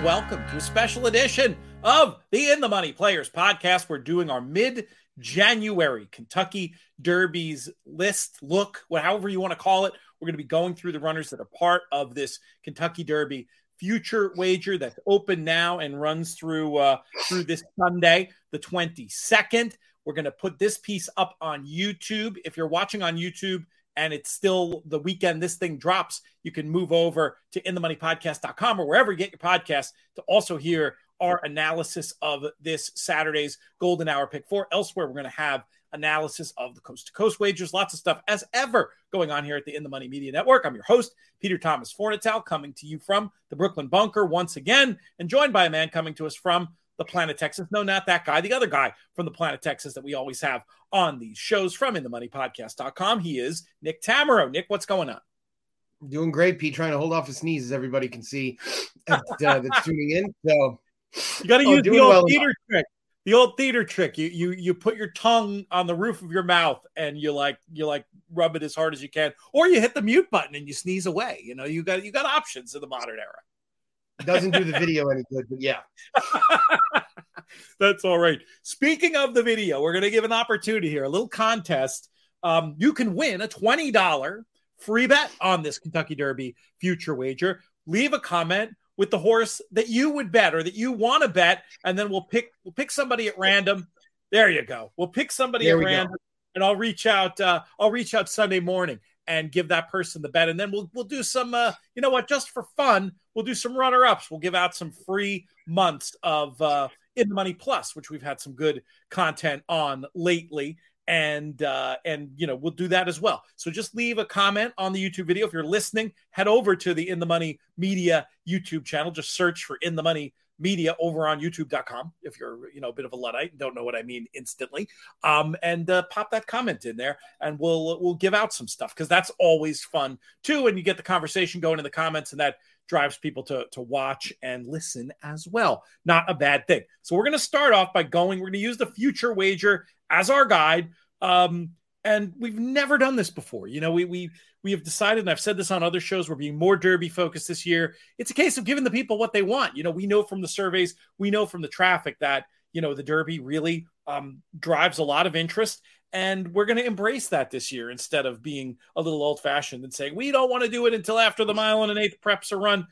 And welcome to a special edition of the In the Money Players podcast. We're doing our mid January Kentucky Derbies list, look, however you want to call it. We're going to be going through the runners that are part of this Kentucky Derby future wager that's open now and runs through uh, through this Sunday, the 22nd. We're going to put this piece up on YouTube. If you're watching on YouTube, and it's still the weekend this thing drops, you can move over to inthemoneypodcast.com or wherever you get your podcasts to also hear our analysis of this Saturday's Golden Hour Pick Four. Elsewhere, we're going to have analysis of the coast to coast wagers, lots of stuff as ever going on here at the In the Money Media Network. I'm your host, Peter Thomas Fornatale, coming to you from the Brooklyn Bunker once again, and joined by a man coming to us from the planet Texas. No, not that guy, the other guy from the planet Texas that we always have on these shows from inthemoneypodcast.com. He is Nick Tammaro. Nick, what's going on? Doing great, Pete. Trying to hold off a sneeze, as everybody can see uh, that's tuning in. So you got to oh, use the old well theater enough. trick. The old theater trick. You you you put your tongue on the roof of your mouth and you like you like rub it as hard as you can, or you hit the mute button and you sneeze away. You know you got you got options in the modern era. Doesn't do the video any good, but yeah. That's all right. Speaking of the video, we're going to give an opportunity here, a little contest. Um, you can win a $20 free bet on this Kentucky Derby future wager. Leave a comment with the horse that you would bet or that you want to bet, and then we'll pick we'll pick somebody at random. There you go. We'll pick somebody there at random, go. and I'll reach out. Uh, I'll reach out Sunday morning and give that person the bet. And then we'll we'll do some uh, you know what, just for fun, we'll do some runner ups. We'll give out some free months of uh, in the money plus, which we've had some good content on lately. And uh, and you know we'll do that as well. So just leave a comment on the YouTube video. If you're listening, head over to the In the Money Media YouTube channel. Just search for In the Money media over on youtube.com if you're you know a bit of a luddite and don't know what i mean instantly. Um and uh, pop that comment in there and we'll we'll give out some stuff because that's always fun too. And you get the conversation going in the comments and that drives people to to watch and listen as well. Not a bad thing. So we're going to start off by going we're going to use the future wager as our guide. Um and we've never done this before. You know, we we we have decided, and I've said this on other shows, we're being more derby focused this year. It's a case of giving the people what they want. You know, we know from the surveys, we know from the traffic that you know the derby really um, drives a lot of interest, and we're going to embrace that this year instead of being a little old fashioned and saying we don't want to do it until after the mile and an eighth preps are run.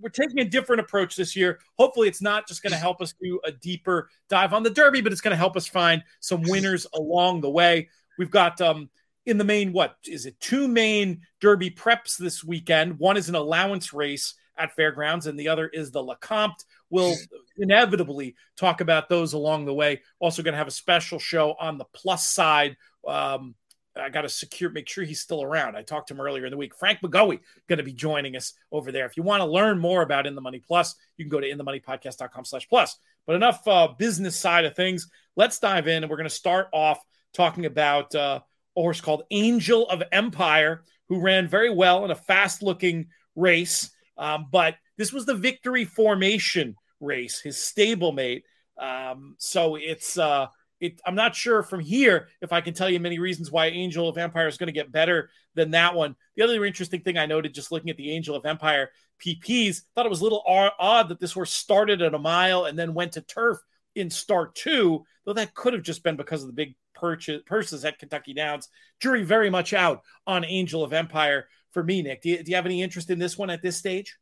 We're taking a different approach this year. Hopefully, it's not just going to help us do a deeper dive on the Derby, but it's going to help us find some winners along the way. We've got um, in the main, what is it? Two main Derby preps this weekend. One is an allowance race at Fairgrounds, and the other is the Lecomte. We'll inevitably talk about those along the way. Also, going to have a special show on the plus side. Um, I got to secure, make sure he's still around. I talked to him earlier in the week. Frank McGoey going to be joining us over there. If you want to learn more about In the Money Plus, you can go to inthemoneypodcast.com slash plus. But enough uh, business side of things. Let's dive in, and we're going to start off talking about uh, a horse called Angel of Empire, who ran very well in a fast looking race. Um, but this was the victory formation race, his stablemate. Um, so it's, uh, it, I'm not sure from here if I can tell you many reasons why Angel of Empire is going to get better than that one. The other interesting thing I noted just looking at the Angel of Empire PPs, thought it was a little odd that this horse started at a mile and then went to turf in start two, though that could have just been because of the big purchase, purses at Kentucky Downs. Jury very much out on Angel of Empire for me, Nick. Do you, do you have any interest in this one at this stage?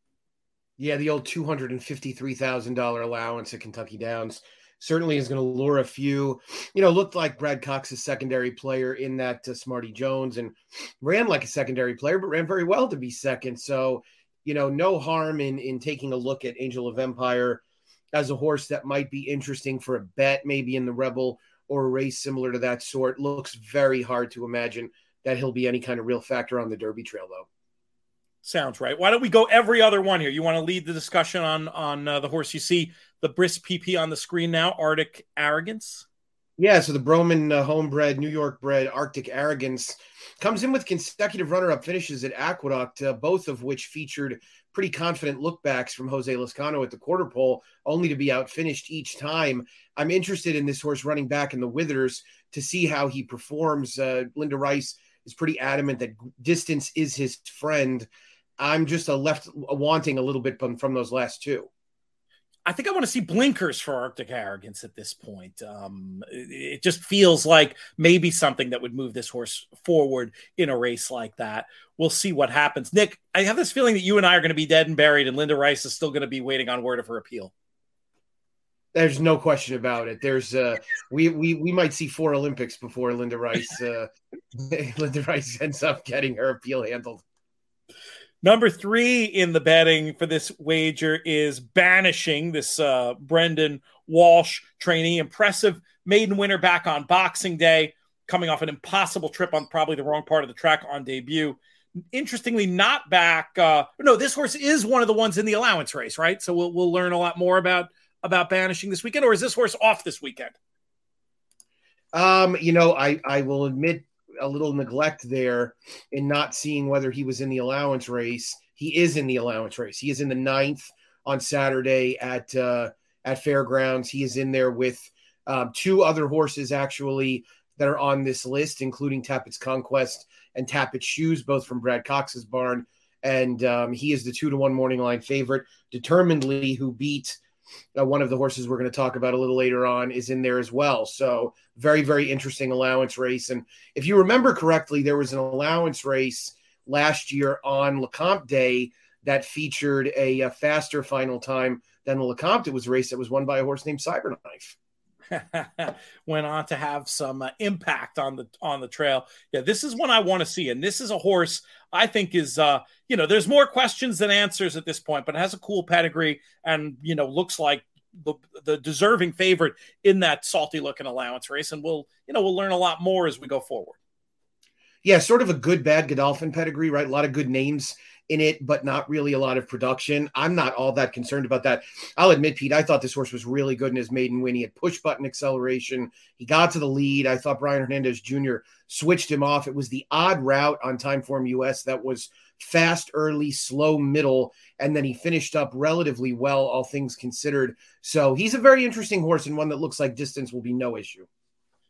Yeah, the old two hundred and fifty-three thousand dollar allowance at Kentucky Downs certainly is going to lure a few. You know, looked like Brad Cox's secondary player in that uh, Smarty Jones and ran like a secondary player, but ran very well to be second. So, you know, no harm in in taking a look at Angel of Empire as a horse that might be interesting for a bet, maybe in the Rebel or a race similar to that sort. Looks very hard to imagine that he'll be any kind of real factor on the Derby Trail, though. Sounds right. Why don't we go every other one here? You want to lead the discussion on on uh, the horse you see the Bris PP on the screen now, Arctic Arrogance. Yeah, so the Broman uh, homebred, New York bred Arctic Arrogance comes in with consecutive runner up finishes at Aqueduct, uh, both of which featured pretty confident lookbacks from Jose Lezcano at the quarter pole, only to be outfinished each time. I'm interested in this horse running back in the Withers to see how he performs. Uh, Linda Rice is pretty adamant that distance is his friend. I'm just a left wanting a little bit from, from those last two. I think I want to see blinkers for Arctic Arrogance at this point. Um, it, just feels like maybe something that would move this horse forward in a race like that. We'll see what happens. Nick, I have this feeling that you and I are going to be dead and buried, and Linda Rice is still going to be waiting on word of her appeal. There's no question about it. There's uh we we we might see four Olympics before Linda Rice uh Linda Rice ends up getting her appeal handled. Number three in the betting for this wager is banishing this uh, Brendan Walsh trainee. Impressive maiden winner back on Boxing Day, coming off an impossible trip on probably the wrong part of the track on debut. Interestingly, not back. Uh, no, this horse is one of the ones in the allowance race, right? So we'll we'll learn a lot more about about banishing this weekend, or is this horse off this weekend? Um, you know, I I will admit a little neglect there in not seeing whether he was in the allowance race. He is in the allowance race. He is in the ninth on Saturday at uh, at Fairgrounds. He is in there with um, two other horses actually that are on this list, including Tapit's Conquest and Tapit's Shoes, both from Brad Cox's barn. And um, he is the two to one morning line favorite. Determinedly, who beat uh, one of the horses we're going to talk about a little later on is in there as well. So very, very interesting allowance race. And if you remember correctly, there was an allowance race last year on Lecomte Day that featured a, a faster final time than the Lecomte. It was a race that was won by a horse named Cyberknife. went on to have some uh, impact on the on the trail. Yeah, this is one I want to see, and this is a horse I think is uh, you know there's more questions than answers at this point, but it has a cool pedigree and you know looks like the, the deserving favorite in that salty looking allowance race, and we'll you know we'll learn a lot more as we go forward. Yeah, sort of a good bad Godolphin pedigree, right? A lot of good names in it, but not really a lot of production. I'm not all that concerned about that. I'll admit, Pete, I thought this horse was really good in his maiden win. He had push button acceleration. He got to the lead. I thought Brian Hernandez Jr. switched him off. It was the odd route on Timeform US that was fast early, slow middle, and then he finished up relatively well, all things considered. So he's a very interesting horse and one that looks like distance will be no issue.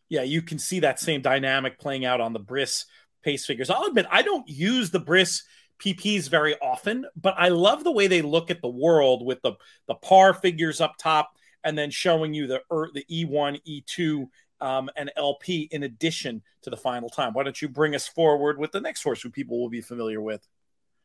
Yeah, you can see that same dynamic playing out on the Bris pace figures. I'll admit I don't use the Bris PPs very often, but I love the way they look at the world with the the par figures up top and then showing you the the E1, E2, um, and LP in addition to the final time. Why don't you bring us forward with the next horse who people will be familiar with?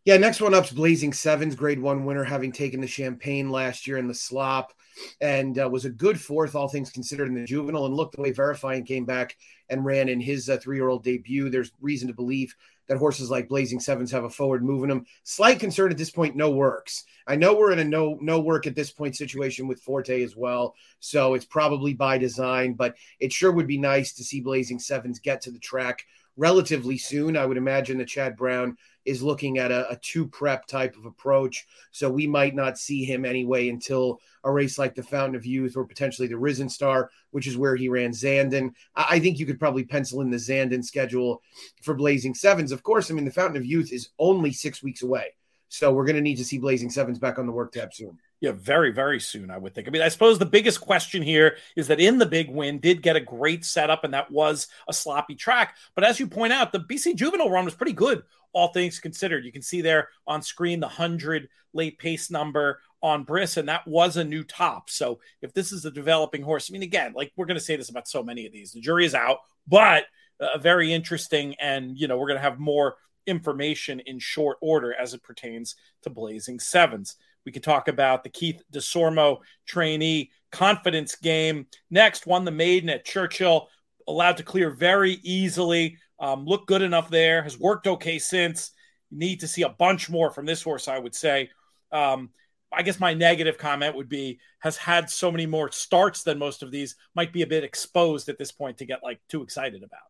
Yeah, next one up's Blazing Sevens, grade one winner, having taken the champagne last year in the slop, and uh, was a good fourth, all things considered, in the juvenile. And look, the way Verifying came back and ran in his uh, three year old debut, there's reason to believe that horses like Blazing Sevens have a forward move in them. Slight concern at this point, no works. I know we're in a no no work at this point situation with Forte as well, so it's probably by design. But it sure would be nice to see Blazing Sevens get to the track relatively soon. I would imagine that Chad Brown is looking at a, a, two prep type of approach. So we might not see him anyway until a race like the Fountain of Youth or potentially the Risen Star, which is where he ran Zandon. I, think you could probably pencil in the Zandon schedule for Blazing Sevens. Of course, I mean, the Fountain of Youth is only six weeks away. So we're going to need to see Blazing Sevens back on the work tab soon. Yeah, very, very soon, I would think. I mean, I suppose the biggest question here is that in the big win did get a great setup, and that was a sloppy track. But as you point out, the BC Juvenile run was pretty good, all things considered. You can see there on screen the 100 late pace number on Bris, and that was a new top. So if this is a developing horse, I mean, again, like we're going to say this about so many of these, the jury is out, but uh, very interesting. And, you know, we're going to have more information in short order as it pertains to Blazing Sevens. We could talk about the Keith Desormeaux trainee confidence game. Next, won the maiden at Churchill, allowed to clear very easily. Um, looked good enough there. Has worked okay since. need to see a bunch more from this horse, I would say. Um, I guess my negative comment would be has had so many more starts than most of these. Might be a bit exposed at this point to get like too excited about.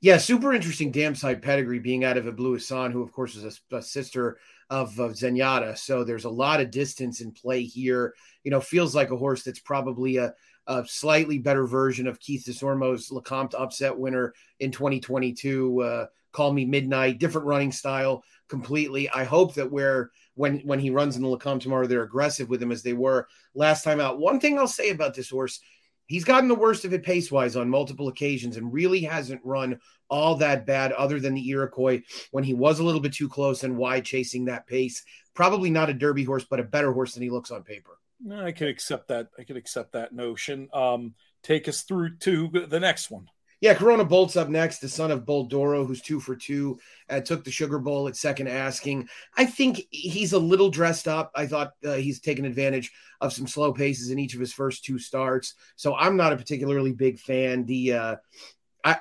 Yeah, super interesting dam side pedigree being out of a Blue Hassan, who of course is a, a sister of, of Zenyatta. So there's a lot of distance in play here. You know, feels like a horse that's probably a, a slightly better version of Keith Desormeaux's Lecomte upset winner in 2022. Uh, Call Me Midnight, different running style completely. I hope that where when when he runs in the Lecomte tomorrow, they're aggressive with him as they were last time out. One thing I'll say about this horse he's gotten the worst of it pace wise on multiple occasions and really hasn't run all that bad other than the Iroquois when he was a little bit too close and wide chasing that pace. Probably not a Derby horse, but a better horse than he looks on paper. I could accept that. I could accept that notion. Um, take us through to the next one. Yeah, Corona Bolt's up next, the son of Bolt d'Oro, who's two for two, uh, took the Sugar Bowl at second asking. I think he's a little dressed up. I thought uh, he's taken advantage of some slow paces in each of his first two starts. So I'm not a particularly big fan. The uh,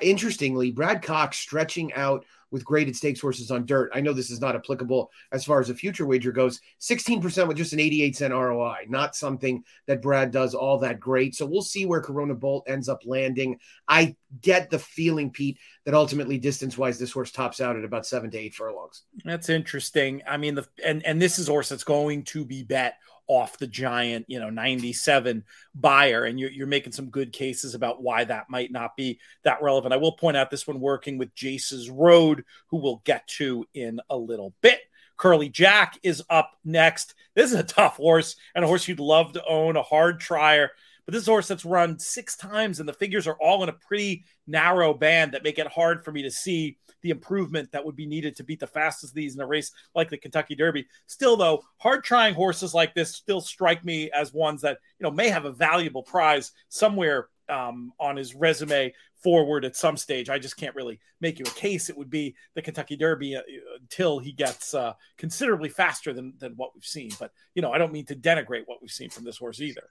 interestingly, Brad Cox stretching out with graded stakes horses on dirt. I know this is not applicable as far as a future wager goes. 16% with just an 88 cent ROI, not something that Brad does all that great. So we'll see where Corona Bolt ends up landing. I get the feeling, Pete, that ultimately distance wise, this horse tops out at about seven to eight furlongs. That's interesting. I mean, the and and this is horse that's going to be bet off the giant, you know, 97 Beyer. And you're, you're making some good cases about why that might not be that relevant. I will point out this one working with Jace's Road, who we'll get to in a little bit. Curly Jack is up next. This is a tough horse and a horse you'd love to own, a hard trier. But this horse that's run six times, and the figures are all in a pretty narrow band that make it hard for me to see the improvement that would be needed to beat the fastest these in a race like the Kentucky Derby. Still, though, hard trying horses like this still strike me as ones that you know may have a valuable prize somewhere um, on his resume forward at some stage. I just can't really make you a case. It would be the Kentucky Derby uh, until he gets uh, considerably faster than than what we've seen. But you know, I don't mean to denigrate what we've seen from this horse either.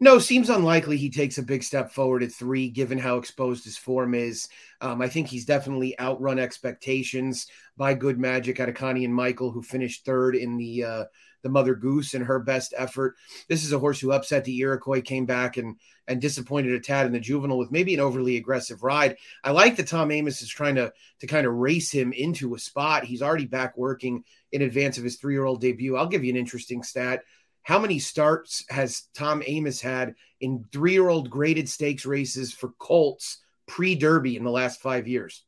No, seems unlikely he takes a big step forward at three, given how exposed his form is. Um, I think he's definitely outrun expectations by Good Magic out of Connie and Michael, who finished third in the uh, the Mother Goose in her best effort. This is a horse who upset the Iroquois, came back and and disappointed a tad in the juvenile with maybe an overly aggressive ride. I like that Tom Amoss is trying to to kind of race him into a spot. He's already back working in advance of his three year old debut. I'll give you an interesting stat. How many starts has Tom Amoss had in three year old graded stakes races for Colts pre Derby in the last five years?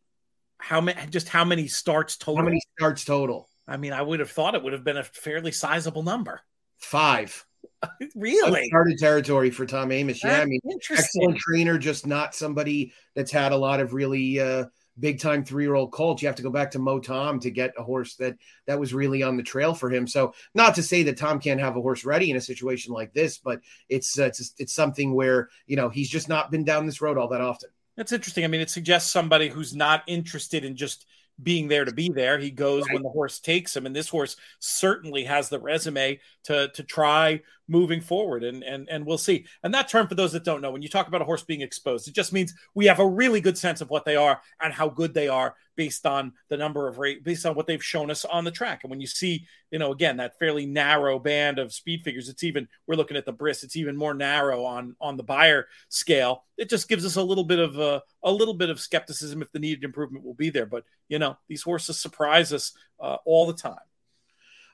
How many? Just how many starts total? How many starts total? I mean, I would have thought it would have been a fairly sizable number. Five. really? Started territory for Tom Amoss. Yeah, I mean, excellent trainer, just not somebody that's had a lot of really uh, big time three year old colt. You have to go back to Mo Tom to get a horse that that was really on the trail for him. So, not to say that Tom can't have a horse ready in a situation like this, but it's uh, it's it's something where you know he's just not been down this road all that often. That's interesting. I mean, it suggests somebody who's not interested in just being there to be there. He goes right. when the horse takes him, and this horse certainly has the resume to to try moving forward. And and and we'll see. And that term, for those that don't know, when you talk about a horse being exposed, it just means we have a really good sense of what they are and how good they are based on the number of rate, based on what they've shown us on the track. And when you see, you know, again that fairly narrow band of speed figures, it's even we're looking at the bris, it's even more narrow on on the Beyer scale. It just gives us a little bit of a, a little bit of skepticism if the needed improvement will be there. But you know, these horses surprise us uh, all the time.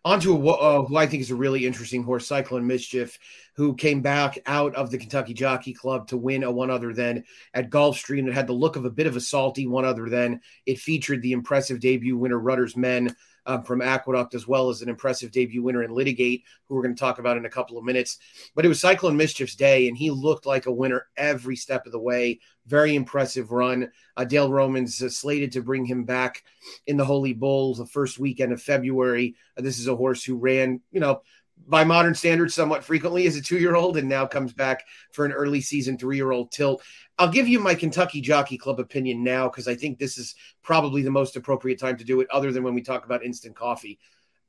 Onto a, uh, who I think is a really interesting horse, Cyclone Mischief, who came back out of the Kentucky Jockey Club to win a one other than at Gulfstream. It had the look of a bit of a salty one other than. It featured the impressive debut winner Rutter's Men um, from Aqueduct, as well as an impressive debut winner in Litigate, who we're going to talk about in a couple of minutes. But it was Cyclone Mischief's day, and he looked like a winner every step of the way. Very impressive run. Uh, Dale Romans uh, slated to bring him back in the Holy Bull the first weekend of February. Uh, this is a horse who ran, you know, by modern standards, somewhat frequently as a two year old, and now comes back for an early season three year old tilt. I'll give you my Kentucky Jockey Club opinion now because I think this is probably the most appropriate time to do it, other than when we talk about instant coffee.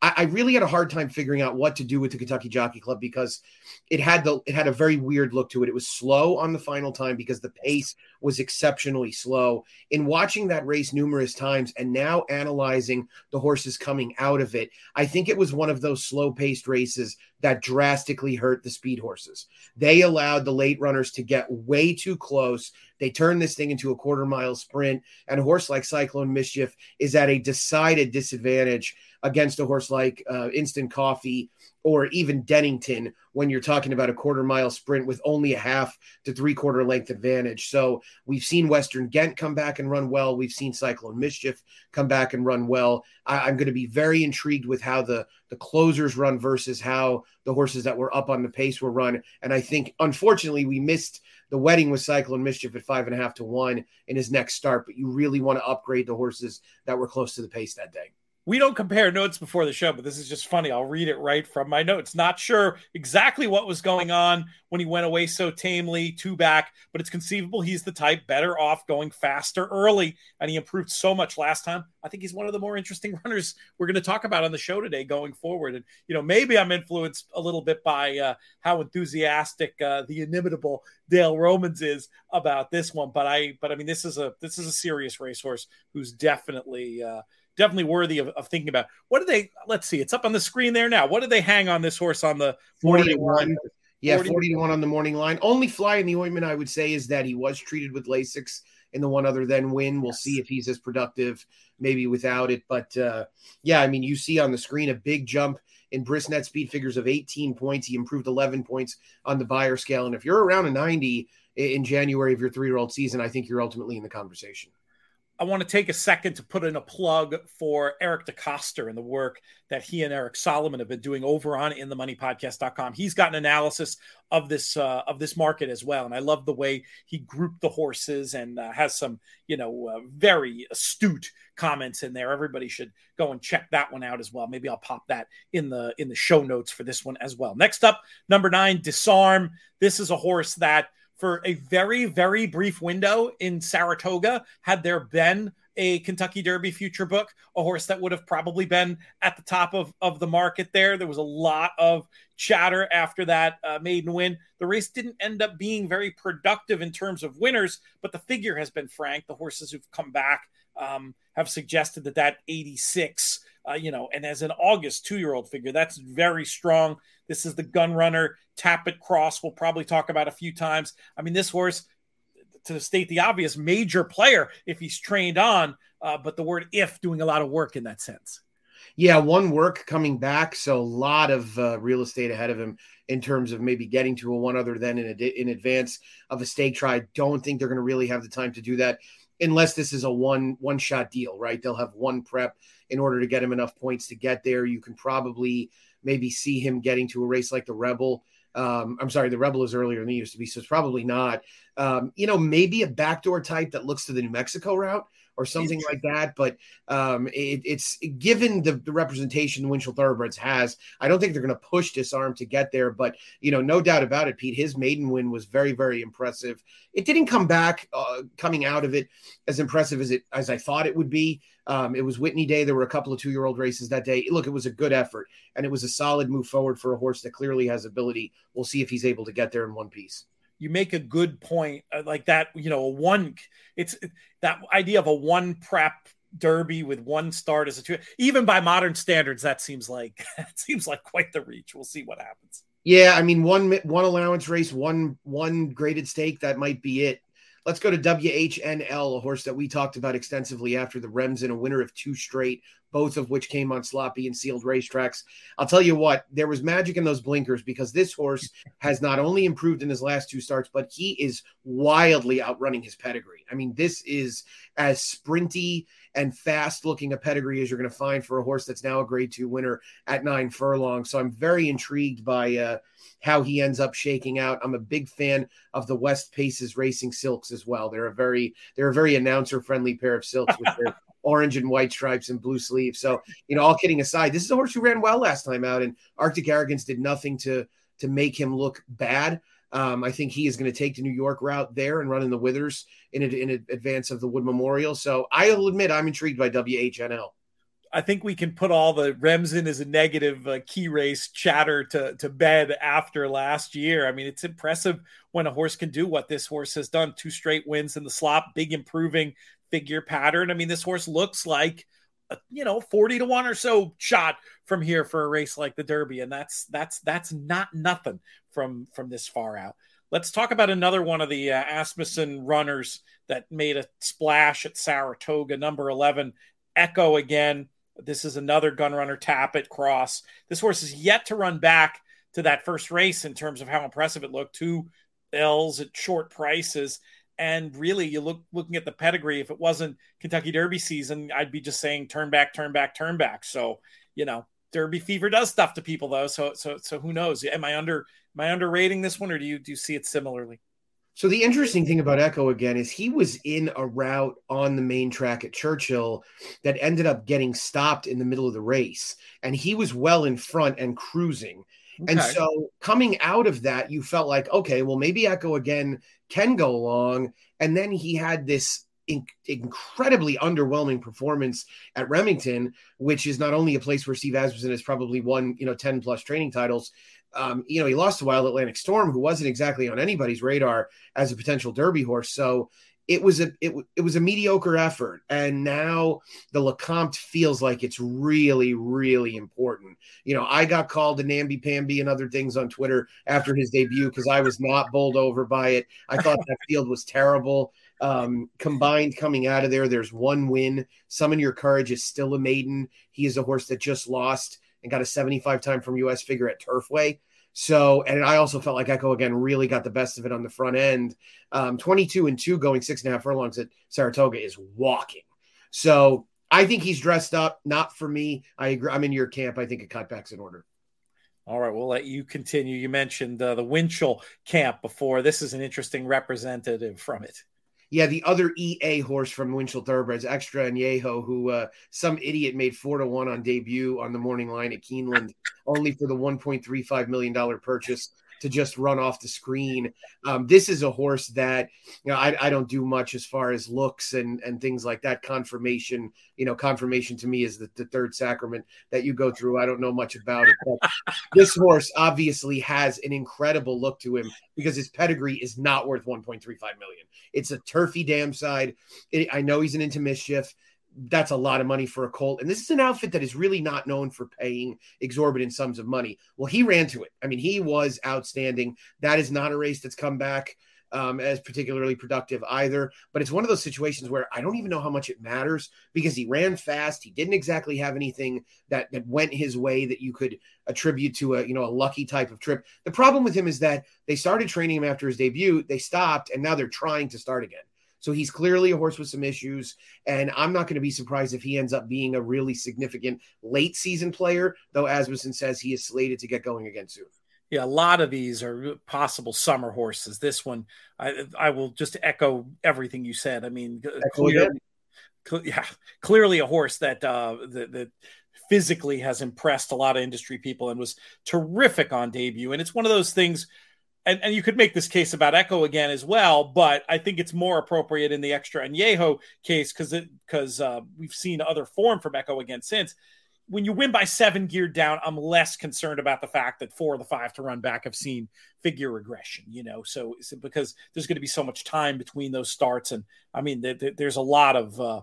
I, I, really had a hard time figuring out what to do with the Kentucky Jockey Club because it had the it had a very weird look to it. It was slow on the final time because the pace was exceptionally slow. In watching that race numerous times and now analyzing the horses coming out of it, I think it was one of those slow paced races that drastically hurt the speed horses. They allowed the late runners to get way too close. They turned this thing into a quarter mile sprint, and a horse like Cyclone Mischief is at a decided disadvantage against a horse like uh, Instant Coffee or even Dennington when you're talking about a quarter mile sprint with only a half to three quarter length advantage. So we've seen Western Ghent come back and run well. We've seen Cyclone Mischief come back and run well. I, am going to be very intrigued with how the the closers run versus how the horses that were up on the pace were run. And I think unfortunately we missed the wedding with Cyclone Mischief at five and a half to one in his next start. But you really want to upgrade the horses that were close to the pace that day we don't compare notes before the show, but this is just funny. I'll read it right from my notes. Not sure exactly what was going on when he went away so tamely, two back, but it's conceivable he's the type better off going faster early. And he improved so much last time. I think he's one of the more interesting runners we're going to talk about on the show today going forward. And, you know, maybe I'm influenced a little bit by uh, how enthusiastic uh, the inimitable Dale Romans is about this one. But I, but I mean, this is a, this is a serious racehorse who's definitely, uh, definitely worthy of, of thinking about. What do they? Let's see. It's up on the screen there now. What did they hang on this horse on the forty-one? Yeah, 40, 40 to 1 on the morning line. Only fly in the ointment, I would say, is that he was treated with Lasix in the one other than win. We'll yes. see if he's as productive maybe without it. But uh, yeah, I mean, you see on the screen a big jump in Brisnet speed figures of 18 points. He improved 11 points on the Beyer scale. And if you're around a 90 in January of your three year old season, I think you're ultimately in the conversation. I want to take a second to put in a plug for Eric DeCoster and the work that he and Eric Solomon have been doing over on inthemoneypodcast.com. He's got an analysis of this uh, of this market as well, and I love the way he grouped the horses and uh, has some you know uh, very astute comments in there. Everybody should go and check that one out as well. Maybe I'll pop that in the in the show notes for this one as well. Next up, number nine, Disarm. This is a horse that for a very, very brief window in Saratoga, had there been a Kentucky Derby future book, a horse that would have probably been at the top of, of the market there. There was a lot of chatter after that uh, maiden win. The race didn't end up being very productive in terms of winners, but the figure has been frank. The horses who've come back um, have suggested that that 86 uh, you know, and as an August two year old figure, that's very strong. This is the gun runner, Tapit Cross. We'll probably talk about a few times. I mean, this horse, to state the obvious, major player if he's trained on, uh, but the word if doing a lot of work in that sense. Yeah, one work coming back, so a lot of uh, real estate ahead of him in terms of maybe getting to a one other than in, in advance of a stake try. Don't think they're going to really have the time to do that unless this is a one one shot deal, right? They'll have one prep in order to get him enough points to get there. You can probably maybe see him getting to a race like the Rebel. Um, I'm sorry, the Rebel is earlier than he used to be, so it's probably not. Um, you know, maybe a backdoor type that looks to the New Mexico route or something like that. But um, it, it's given the, the, representation Winchell Thoroughbreds has, I don't think they're going to push Disarm to get there. But you know, no doubt about it, Pete. His maiden win was very, very impressive. It didn't come back uh, coming out of it as impressive as it as I thought it would be. Um, it was Whitney Day. There were a couple of two year old races that day. Look, it was a good effort and it was a solid move forward for a horse that clearly has ability. We'll see if he's able to get there in one piece you make a good point uh, like that you know a one it's that idea of a one prep derby with one start as a two even by modern standards that seems like that seems like quite the reach. We'll see what happens. Yeah i mean one one allowance race one one graded stake that might be it Let's go to WHNL, a horse that we talked about extensively after the Remsen, a winner of two straight, both of which came on sloppy and sealed racetracks. I'll tell you what, there was magic in those blinkers because this horse has not only improved in his last two starts, but he is wildly outrunning his pedigree. I mean, this is as sprinty and fast looking a pedigree as you're going to find for a horse that's now a grade two winner at nine furlongs. So I'm very intrigued by uh, how he ends up shaking out. I'm a big fan of the West Paces Racing Silks as well. They're a very they're a very announcer friendly pair of silks with their orange and white stripes and blue sleeves. So you know, all kidding aside, this is a horse who ran well last time out, and Arctic Arrogance did nothing to to make him look bad. Um, I think he is going to take the New York route there and run in the Withers in, in advance of the Wood Memorial. So I'll admit I'm intrigued by WHNL. I think we can put all the Remsen as a negative uh, key race chatter to, to bed after last year. I mean, it's impressive when a horse can do what this horse has done two straight wins in the slop, big improving figure pattern. I mean, this horse looks like a, you know 40 to 1 or so shot from here for a race like the Derby and that's that's that's not nothing from from this far out. Let's talk about another one of the uh, Asmussen runners that made a splash at Saratoga, number 11, Echo again This is another gun runner Tapit cross. This horse is yet to run back to that first race in terms of how impressive it looked. Two L's at short prices. And really, you look looking at the pedigree. If it wasn't Kentucky Derby season, I'd be just saying turn back, turn back, turn back. So you know, Derby fever does stuff to people though. So so so who knows? Am I under am I underrating this one, or do you do you see it similarly? So the interesting thing about Echo again is he was in a route on the main track at Churchill that ended up getting stopped in the middle of the race, and he was well in front and cruising. Okay. And so coming out of that, you felt like, okay, well, maybe Echo again can go along. And then he had this in- incredibly underwhelming performance at Remington, which is not only a place where Steve Asmussen has probably won, you know, 10 plus training titles. Um, you know, he lost to Wild Atlantic Storm, who wasn't exactly on anybody's radar as a potential Derby horse. So it was a it, it was a mediocre effort. And now the lecomte feels like it's really really important. You know i got called a namby-pamby and other things on twitter after his debut because i was not bowled over by it. I thought that field was terrible. Um, combined coming out of there there's one win. Summon your courage is still a maiden. He is a horse that just lost and got a 75 time from us figure at turfway so, and I also felt like Echo again really got the best of it on the front end. Um, 22 and two going six and a half furlongs at Saratoga is walking. So I think he's dressed up. Not for me. I agree. I'm in your camp. I think a cutback's in order. All right, we'll let you continue. You mentioned uh, the Winchell camp before. This is an interesting representative from it yeah, the other EA horse from Winchell Thoroughbreds, Extra Añejo, who uh, some idiot made four to one on debut on the morning line at Keeneland, only for the $1.35 million purchase to just run off the screen. Um, this is a horse that you know I, I, don't do much as far as looks and and things like that. Confirmation, you know, conformation to me is the, the third sacrament that you go through. I don't know much about it, but this horse obviously has an incredible look to him because his pedigree is not worth 1.35 million. It's a turfy dam side. It, I know he's an into mischief that's a lot of money for a colt. And this is an outfit that is really not known for paying exorbitant sums of money. Well, he ran to it. I mean, he was outstanding. That is not a race that's come back um, as particularly productive either. But it's one of those situations where I don't even know how much it matters because he ran fast. He didn't exactly have anything that that went his way that you could attribute to a you know a lucky type of trip. The problem with him is that they started training him after his debut. They stopped, and now they're trying to start again. So he's clearly a horse with some issues. And I'm not going to be surprised if he ends up being a really significant late season player, though Asmussen says he is slated to get going again soon. Yeah, a lot of these are possible summer horses. This one, I, I will just echo everything you said. I mean, clearly, yeah, clearly a horse that uh, that, that physically has impressed a lot of industry people and was terrific on debut. And it's one of those things and, and you could make this case about Echo again as well, but I think it's more appropriate in the extra Añejo case because because uh, we've seen other form from Echo again since. When you win by seven geared down, I'm less concerned about the fact that four of the five to run back have seen figure regression. You know, so, so because there's going to be so much time between those starts, and I mean, there's a lot of uh,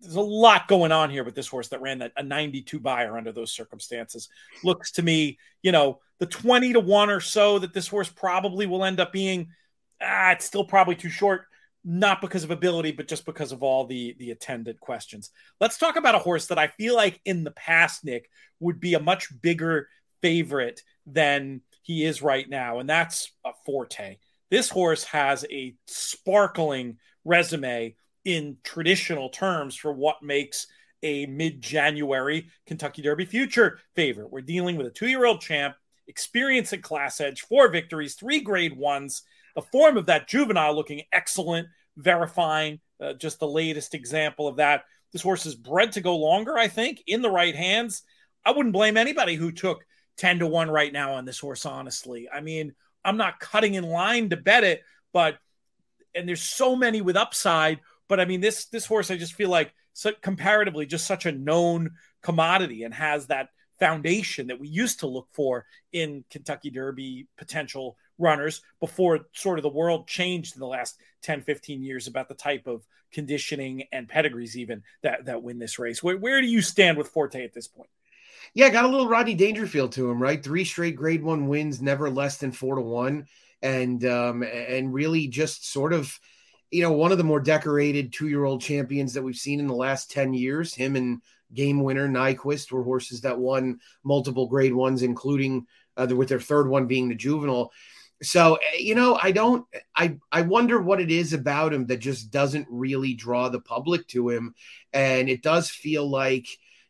there's a lot going on here with this horse that ran a 92 Beyer under those circumstances. Looks to me, you know, the 20 to 1 or so that this horse probably will end up being, ah, it's still probably too short, not because of ability, but just because of all the the attendant questions. Let's talk about a horse that I feel like in the past, Nick, would be a much bigger favorite than he is right now, and that's a Forte. This horse has a sparkling resume in traditional terms for what makes a mid January Kentucky Derby future favorite. We're dealing with a two year old champ, experience at Class Edge, four victories, three grade ones, the form of that juvenile looking excellent, verifying uh, just the latest example of that. This horse is bred to go longer, I think, in the right hands. I wouldn't blame anybody who took 10 to 1 right now on this horse, honestly. I mean, I'm not cutting in line to bet it, but, and there's so many with upside but I mean, this this horse, I just feel like so comparatively just such a known commodity and has that foundation that we used to look for in Kentucky Derby potential runners before sort of the world changed in the last 10 15 years about the type of conditioning and pedigrees even that that win this race. Where, where do you stand with forte at this point? Yeah got a little rodney dangerfield to him right? Three straight grade one wins never less than four to one. And um and really just sort of you know, one of the more decorated two year old champions that we've seen in the last 10 years. Him and game winner Nyquist were horses that won multiple grade ones, including uh, with their third one being the juvenile. So, eh, you know, I don't, I, I wonder what it is about him that just doesn't really draw the public to him. And it does feel like,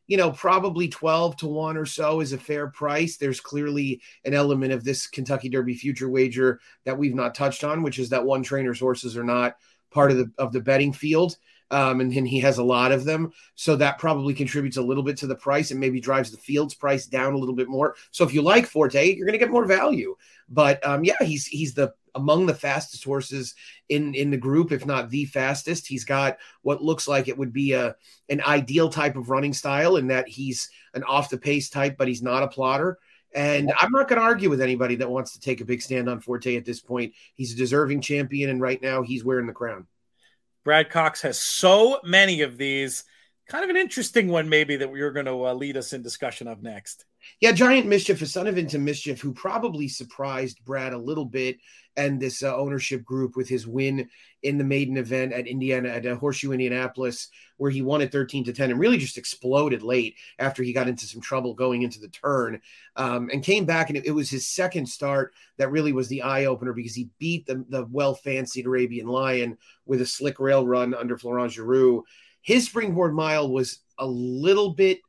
you know, probably 12 to 1 or so is a fair price. There's clearly an element of this Kentucky Derby future wager that we've not touched on, which is that one trainer's horses are not part of the of the betting field. Um, and, and he has a lot of them. So that probably contributes a little bit to the price and maybe drives the field's price down a little bit more. So if you like Forte, you're going to get more value. But um, yeah, he's he's the among the fastest horses in in the group, if not the fastest. He's got what looks like it would be a an ideal type of running style in that he's an off the pace type, but he's not a plotter. And I'm not going to argue with anybody that wants to take a big stand on Forte at this point. He's a deserving champion, and right now he's wearing the crown. Brad Cox has so many of these. Kind of an interesting one, maybe, that we are going to uh, lead us in discussion of next. Yeah, Giant Mischief, a son of Into Mischief, who probably surprised Brad a little bit and this uh, ownership group with his win in the maiden event at Indiana at uh, Horseshoe Indianapolis, where he won at 13 to 10 and really just exploded late after he got into some trouble going into the turn um, and came back. And it, it, was his second start that really was the eye opener because he beat the, the well fancied Arabian Lion with a slick rail run under Florent Geroux. His springboard mile was a little bit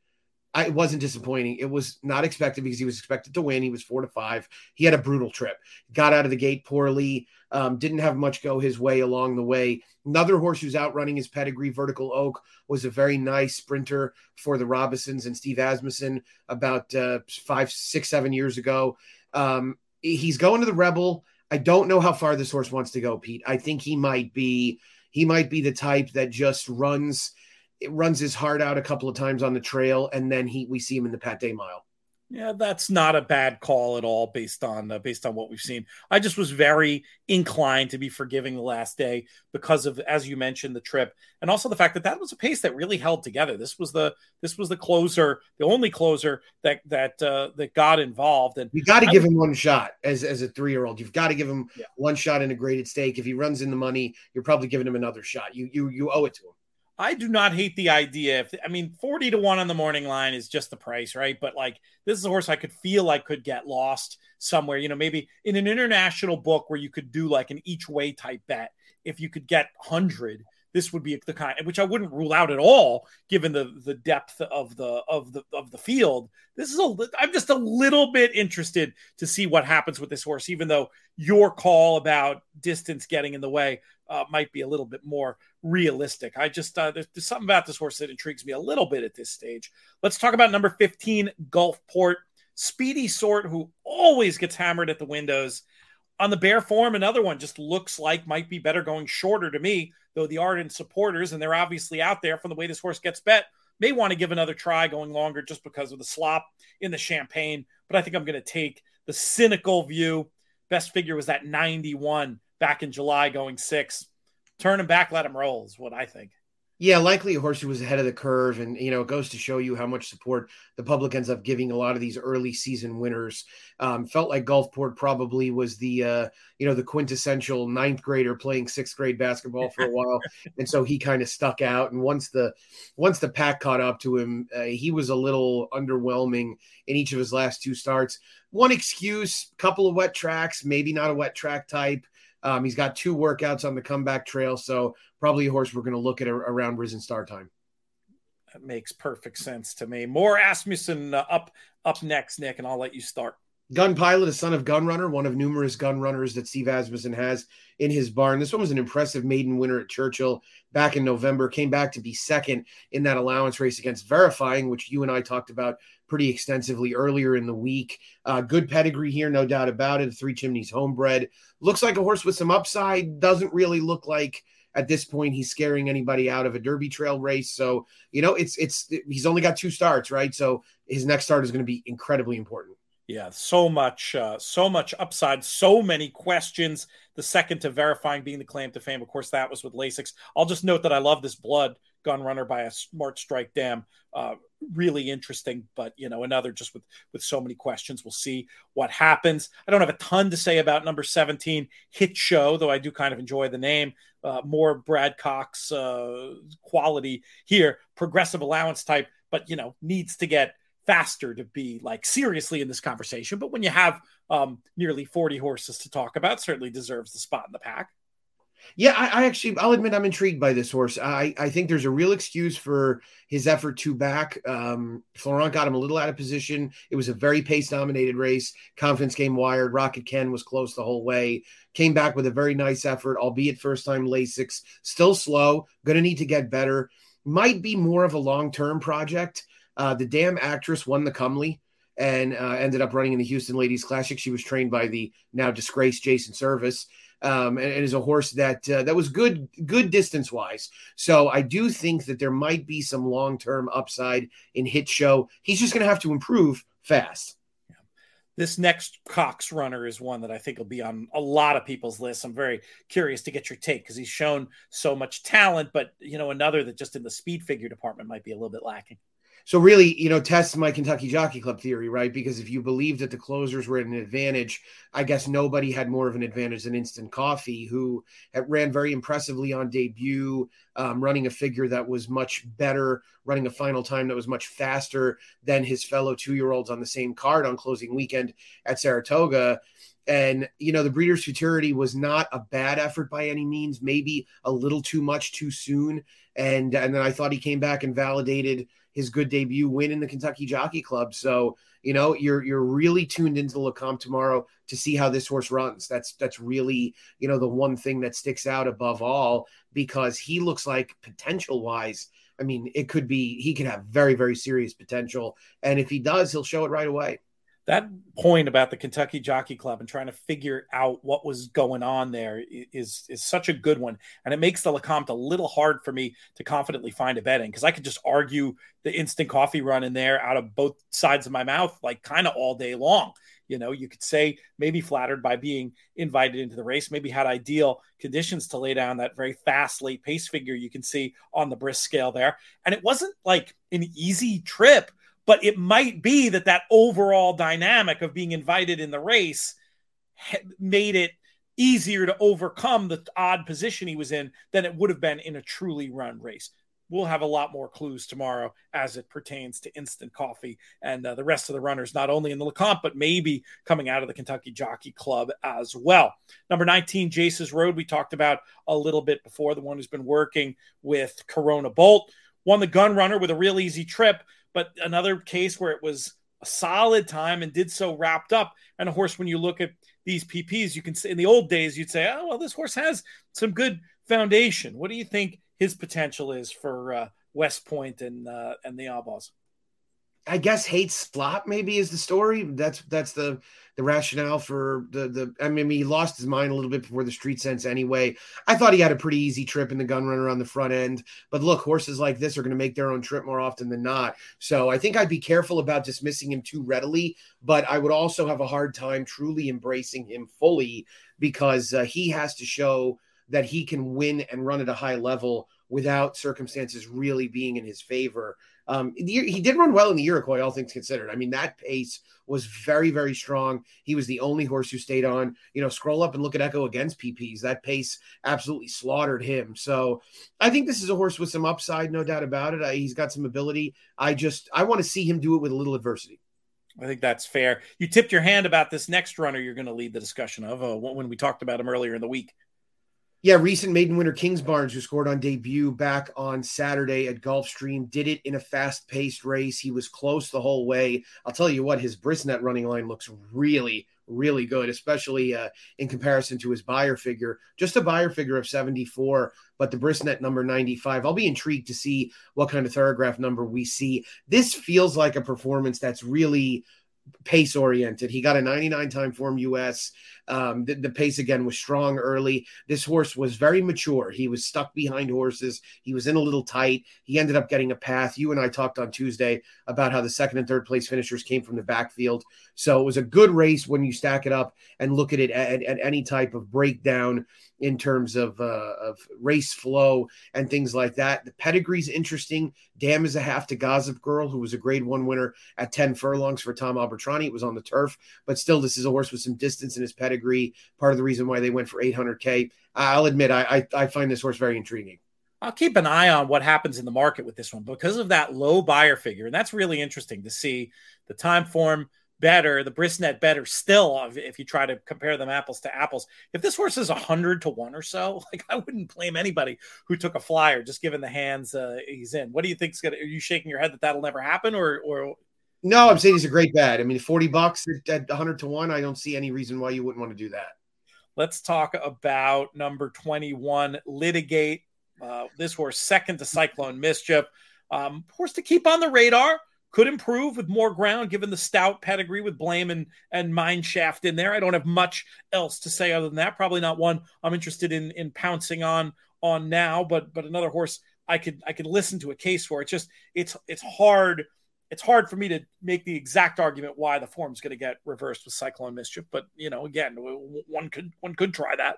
I, it wasn't disappointing. It was not expected because he was expected to win. He was four to five. He had a brutal trip. Got out of the gate poorly. Um, didn't have much go his way along the way. Another horse who's outrunning his pedigree, Vertical Oak, was a very nice sprinter for the Robinsons and Steve Asmussen about uh, five, six, seven years ago. Um, he's going to the Rebel. I don't know how far this horse wants to go, Pete. I think he might be he might be the type that just runs it runs his heart out a couple of times on the trail, and then he we see him in the Pat Day Mile. Yeah, that's not a bad call at all based on uh, based on what we've seen. I just was very inclined to be forgiving the last day because of as you mentioned the trip and also the fact that that was a pace that really held together. This was the this was the closer, the only closer that that uh, that got involved and You got to give him one shot as as a 3-year-old. You've got to give him yeah. one shot in a graded stake. If he runs in the money, you're probably giving him another shot. You you you owe it to him. I do not hate the idea. If I mean, 40 to 1 on the morning line is just the price, right? But like, this is a horse I could feel like could get lost somewhere, you know, maybe in an international book where you could do like an each way type bet. If you could get 100, this would be the kind which I wouldn't rule out at all, given the the depth of the of the of the field. This is a I'm just a little bit interested to see what happens with this horse, even though your call about distance getting in the way uh, might be a little bit more realistic. I just uh, there's, there's, something about this horse that intrigues me a little bit at this stage. Let's talk about number 15, Gulfport. Speedy sort who always gets hammered at the windows. On the bare form, another one just looks like might be better going shorter to me, though the ardent supporters, and they're obviously out there from the way this horse gets bet, may want to give another try going longer just because of the slop in the champagne. But I think I'm going to take the cynical view. Best figure was that 91 back in July going six. Turn him back, let him roll is what I think. Yeah, likely a horse who was ahead of the curve, and you know it goes to show you how much support the public ends up giving a lot of these early season winners. Um, felt like Gulfport probably was the uh, you know the quintessential ninth grader playing sixth grade basketball for a while, and so he kind of stuck out. And once the once the pack caught up to him, uh, he was a little underwhelming in each of his last two starts. One excuse, couple of wet tracks, maybe not a wet track type. Um, he's got two workouts on the comeback trail, so probably a horse we're going to look at around Risen Star time. That makes perfect sense to me. More Asmussen uh, up up next, Nick, and I'll let you start. Gun Pilot, a son of Gun Runner, one of numerous gun runners that Steve Asmussen has in his barn. This one was an impressive maiden winner at Churchill back in November. Came back to be second in that allowance race against Verifying, which you and I talked about pretty extensively earlier in the week. Uh, good pedigree here, no doubt about it. Three Chimneys homebred. Looks like a horse with some upside. Doesn't really look like at this point he's scaring anybody out of a Derby Trail race. So you know, it's it's he's only got two starts, right? So his next start is going to be incredibly important. Yeah, so much, uh, so much upside, so many questions. The second to verifying being the claim to fame, of course, that was with Lasix. I'll just note that I love this blood gun runner by a smart strike dam. Uh, really interesting, but you know, another just with with so many questions. We'll see what happens. I don't have a ton to say about number 17 hit show, though I do kind of enjoy the name. Uh, more Brad Cox uh, quality here, progressive allowance type, but you know, needs to get faster to be like seriously in this conversation. But when you have um, nearly 40 horses to talk about, certainly deserves the spot in the pack. Yeah, I, I, actually, I'll admit I'm intrigued by this horse. I, I think there's a real excuse for his effort to back. Um, Florent got him a little out of position. It was a very pace dominated race. Confidence game wired. Rocket Can was close the whole way. Came back with a very nice effort, albeit first time Lasix. Still slow. Going to need to get better. Might be more of a long term project. Uh, the damn actress won the Comely and uh, ended up running in the Houston Ladies Classic. She was trained by the now disgraced Jason Servis. um, and, and, is a horse that uh, that was good good distance wise. So I do think that there might be some long term upside in hit show. He's just going to have to improve fast. This next Cox runner is one that I think will be on a lot of people's lists. I'm very curious to get your take because he's shown so much talent, but you know another that just in the speed figure department might be a little bit lacking. So really, you know, test my Kentucky Jockey Club theory, right? Because if you believe that the closers were at an advantage, I guess nobody had more of an advantage than Instant Coffee, who ran very impressively on debut, um, running a figure that was much better, running a final time that was much faster than his fellow two-year-olds on the same card on closing weekend at Saratoga. And you know, the Breeders' Futurity was not a bad effort by any means, maybe a little too much too soon. And and then I thought he came back and validated his good debut win in the Kentucky Jockey Club. So, you know, you're you're really tuned into Lecomte tomorrow to see how this horse runs. That's that's really, you know, the one thing that sticks out above all because he looks like potential wise. I mean, it could be he could have very, very serious potential. And if he does, he'll show it right away that point about the Kentucky Jockey Club and trying to figure out what was going on there is is such a good one, and it makes the Lecomte a little hard for me to confidently find a bet in because I could just argue the instant coffee run in there out of both sides of my mouth like kind of all day long. You know, you could say maybe flattered by being invited into the race, maybe had ideal conditions to lay down that very fast late pace figure you can see on the Bris scale there, and it wasn't like an easy trip but it might be that that overall dynamic of being invited in the race made it easier to overcome the odd position he was in than it would have been in a truly run race. We'll have a lot more clues tomorrow as it pertains to instant coffee and uh, the rest of the runners, not only in the Lecomte, but maybe coming out of the Kentucky Jockey Club as well. Number 19, Jace's Road, we talked about a little bit before, the one who's been working with Corona Bolt, won the gun runner with a real easy trip but another case where it was a solid time and did so wrapped up. And of course, when you look at these PPs, you can say in the old days, you'd say, oh, well, this horse has some good foundation. What do you think his potential is for uh, West Point and uh, and the Outlaws? I guess hates slot maybe is the story. That's that's the the rationale for the the. I mean, he lost his mind a little bit before the street sense anyway. I thought he had a pretty easy trip in the gun runner on the front end, but look, horses like this are going to make their own trip more often than not. So I think I'd be careful about dismissing him too readily, but I would also have a hard time truly embracing him fully because uh, he has to show that he can win and run at a high level without circumstances really being in his favor. Um, he did run well in the Iroquois, all things considered. I mean, that pace was very, very strong. He was the only horse who stayed on. You know, scroll up and look at Echo Again's PPs. That pace absolutely slaughtered him. So I think this is a horse with some upside, no doubt about it. he's got some ability. I just I want to see him do it with a little adversity. I think that's fair. You tipped your hand about this next runner you're going to lead the discussion of uh, when we talked about him earlier in the week. Yeah, recent maiden winner Kingsbarns, who scored on debut back on Saturday at Gulfstream, did it in a fast paced race. He was close the whole way. I'll tell you what, his Brisnet running line looks really, really good, especially uh, in comparison to his Beyer figure. Just a Beyer figure of 74, but the Brisnet number 95. I'll be intrigued to see what kind of Thorograph number we see. This feels like a performance that's really pace oriented. He got a 99 Timeform US. Um, the, the, pace again was strong early. This horse was very mature. He was stuck behind horses. He was in a little tight. He ended up getting a path. You and I talked on Tuesday about how the second and third place finishers came from the backfield. So it was a good race when you stack it up and look at it at, at any type of breakdown in terms of uh, of race flow and things like that. The pedigree's interesting. Dam is a half to Gossip Girl, who was a grade one winner at 10 furlongs for Tom Albertrani. It was on the turf, but still, this is a horse with some distance in his pedigree. Part of the reason why they went for 800K. I'll admit, I, I, I find this horse very intriguing. I'll keep an eye on what happens in the market with this one because of that low Beyer figure. And that's really interesting to see the Timeform better, the Brisnet better still, if you try to compare them apples to apples. If this horse is 100 to 1 or so, like I wouldn't blame anybody who took a flyer just given the hands uh, he's in. What do you think's going to, are you shaking your head that that'll never happen or, or? No, I'm saying he's a great bet. I mean, 40 bucks at 100 to 1, I don't see any reason why you wouldn't want to do that. Let's talk about number 21, Litigate. Uh, this horse, second to Cyclone Mischief. Um, horse to keep on the radar could improve with more ground given the stout pedigree with blame and and Mineshaft in there i don't have much else to say other than that probably not one i'm interested in in pouncing on on now but but another horse i could i could listen to a case for it's just it's it's hard it's hard for me to make the exact argument why the form's going to get reversed with cyclone mischief but you know again one could one could try that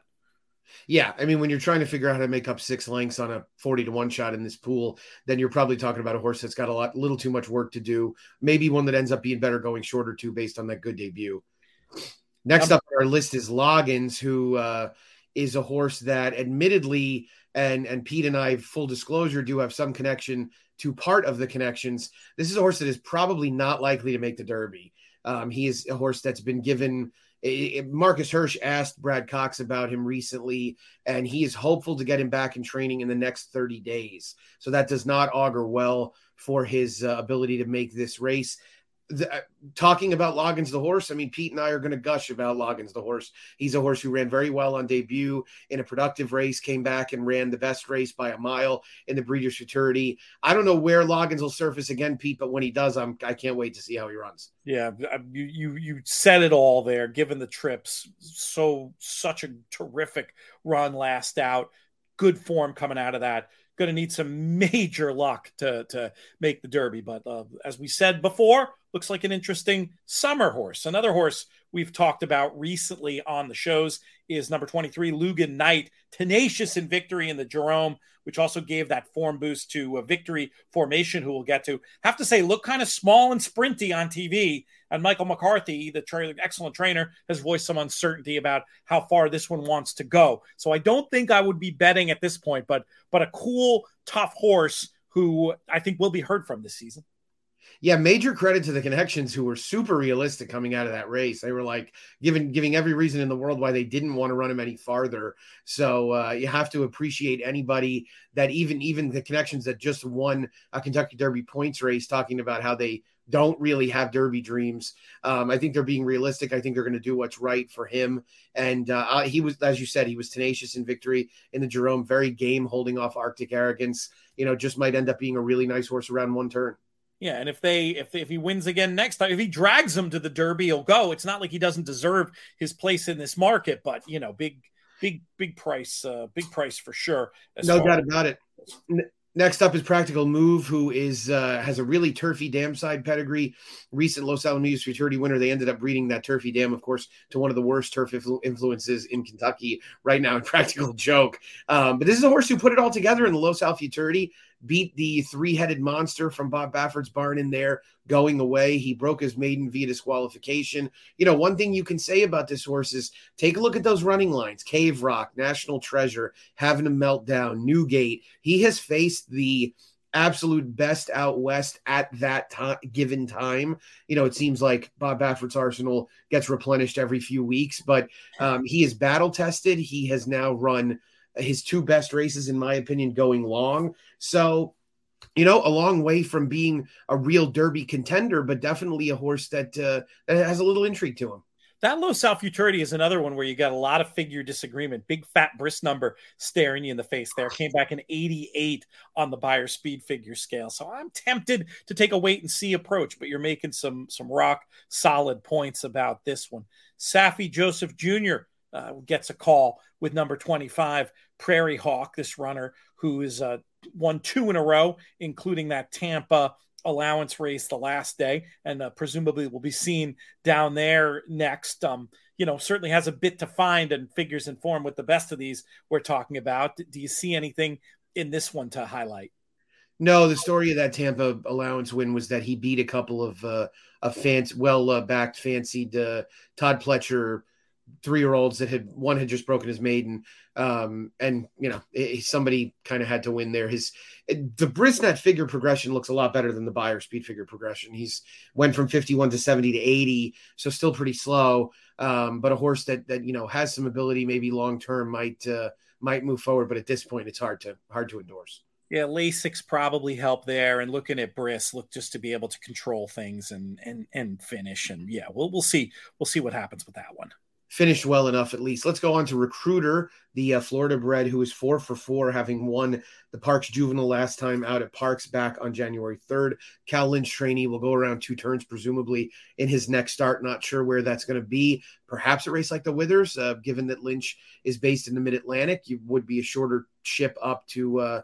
yeah, I mean, when you're trying to figure out how to make up six lengths on a 40 to one shot in this pool, then you're probably talking about a horse that's got a lot, little too much work to do. Maybe one that ends up being better going shorter too, based on that good debut. Next up on our list is Loggins, who uh, is a horse that, admittedly, and and Pete and I, full disclosure, do have some connection to part of the connections. This is a horse that is probably not likely to make the Derby. Um, he is a horse that's been given Marcus Hersh asked Brad Cox about him recently, and he is hopeful to get him back in training in the next 30 days. So that does not augur well for his uh, ability to make this race the, uh, talking about Loggins the horse, I mean, Pete and I are going to gush about Loggins the horse. He's a horse who ran very well on debut in a productive race, came back and ran the best race by a mile in the Breeders' Futurity. I don't know where Loggins will surface again, Pete, but when he does, I'm I can't wait to see how he runs. Yeah, uh, you you you said it all there. Given the trips, so such a terrific run last out, good form coming out of that going to need some major luck to to make the Derby. But uh, as we said before, looks like an interesting summer horse. Another horse we've talked about recently on the shows is number 23, Lugan Knight, tenacious in victory in the Jerome, which also gave that form boost to a victory formation, who we'll get to. Have to say, look kind of small and sprinty on TV. And Michael McCarthy, the tra- excellent trainer, has voiced some uncertainty about how far this one wants to go. So I don't think I would be betting at this point, but but a cool, tough horse who I think will be heard from this season yeah, major credit to the connections who were super realistic coming out of that race. They were like giving giving every reason in the world why they didn't want to run him any farther. So uh, you have to appreciate anybody that even even the connections that just won a Kentucky Derby points race, talking about how they don't really have Derby dreams. Um, I think they're being realistic. I think they're going to do what's right for him. And uh, he was, as you said, he was tenacious in victory in the Jerome, very game holding off Arctic Arrogance. You know, just might end up being a really nice horse around one turn. Yeah, and if they if if he wins again next time, if he drags him to the Derby, he'll go. It's not like he doesn't deserve his place in this market, but you know, big big big price, uh, big price for sure. No doubt about it. Next up is Practical Move, who is uh, has a really turfy dam side pedigree. Recent Los Alamitos Futurity winner. They ended up breeding that turfy dam, of course, to one of the worst turf influ- influences in Kentucky right now. In Practical joke, um, but this is a horse who put it all together in the Los Al Futurity beat the three headed monster from Bob Baffert's barn in there going away. He broke his maiden via disqualification. You know, one thing you can say about this horse is take a look at those running lines Cave Rock, National Treasure, having a meltdown, Newgate. He has faced the absolute best out west at that time given time you know it seems like bob baffert's arsenal gets replenished every few weeks but um, he is battle tested he has now run his two best races, in my opinion, going long. So, you know, a long way from being a real Derby contender, but definitely a horse that uh, that has a little intrigue to him. That Los Al futurity is another one where you got a lot of figure disagreement. Big fat bris number staring you in the face there. Came back in 88 on the Beyer speed figure scale. So I'm tempted to take a wait and see approach, but you're making some some rock solid points about this one. Saffie Joseph Jr. Uh, gets a call with number 25, Prairie Hawk, this runner who is uh, won two in a row, including that Tampa allowance race the last day, and uh, presumably will be seen down there next. Um, you know, certainly has a bit to find and figures in form with the best of these we're talking about. Do you see anything in this one to highlight? No, the story of that Tampa allowance win was that he beat a couple of uh, a fancy, well uh, backed, fancied uh, Todd Pletcher three year olds that had one had just broken his maiden um and you know it, somebody kind of had to win there. His the brisnet figure progression looks a lot better than the Beyer speed figure progression. He's went from 51 to 70 to 80 so still pretty slow. Um but a horse that that you know has some ability maybe long term might uh might move forward but at this point it's hard to hard to endorse. Yeah, Lasix probably helped there, and looking at Bris, look just to be able to control things and and and finish, and yeah, we'll we'll see we'll see what happens with that one finished well enough at least. Let's go on to Recruiter, the uh, Florida bred who is four for four, having won the Parx Juvenile last time out at Parx back on January 3rd. Cal Lynch trainee will go around two turns, presumably in his next start. Not sure where that's going to be. Perhaps a race like the Withers, uh, given that Lynch is based in the Mid Atlantic, you would be a shorter ship up to. Uh,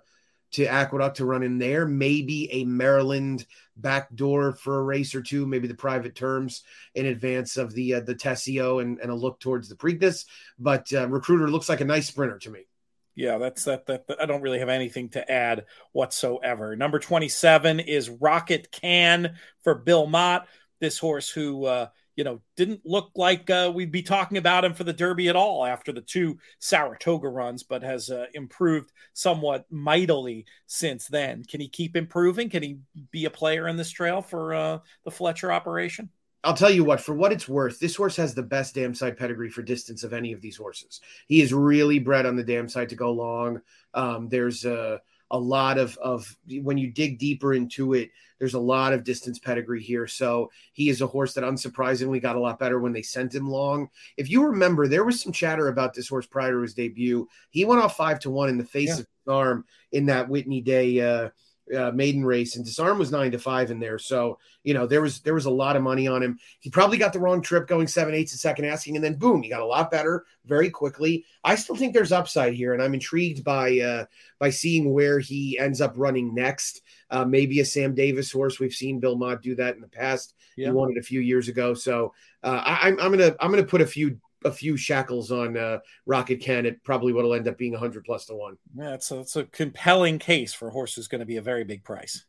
to Aqueduct to run in there, maybe a Maryland backdoor for a race or two, maybe the private terms in advance of the uh, the Tesio and, and a look towards the Preakness. But uh, Recruiter looks like a nice sprinter to me. Yeah, that's that, that, that. I don't really have anything to add whatsoever. Number 27 is Rocket Can for Bill Mott. This horse who uh, you know, didn't look like uh, we'd be talking about him for the Derby at all after the two Saratoga runs, but has uh, improved somewhat mightily since then. Can he keep improving? Can he be a player in this trail for uh, the Fletcher operation? I'll tell you what, for what it's worth, this horse has the best dam side pedigree for distance of any of these horses. He is really bred on the dam side to go long. Um, there's a, a lot of, of when you dig deeper into it, there's a lot of distance pedigree here. So he is a horse that unsurprisingly got a lot better when they sent him long. If you remember, there was some chatter about this horse prior to his debut. He went off five to one in the face yeah. of his arm in that Whitney Day uh, uh, maiden race, and Disarm was nine to five in there. So you know there was there was a lot of money on him. He probably got the wrong trip going seven eights a second asking, and then boom, he got a lot better very quickly. I still think there's upside here, and I'm intrigued by uh, by seeing where he ends up running next. Uh, maybe a Sam Davis horse. We've seen Bill Mott do that in the past. Yeah. He won it a few years ago. So uh, I, I'm, I'm gonna I'm gonna put a few a few shackles on uh, Rocket Can, it probably would end up being 100 plus to one. Yeah, it's a, it's a compelling case for a horse who's going to be a very big price.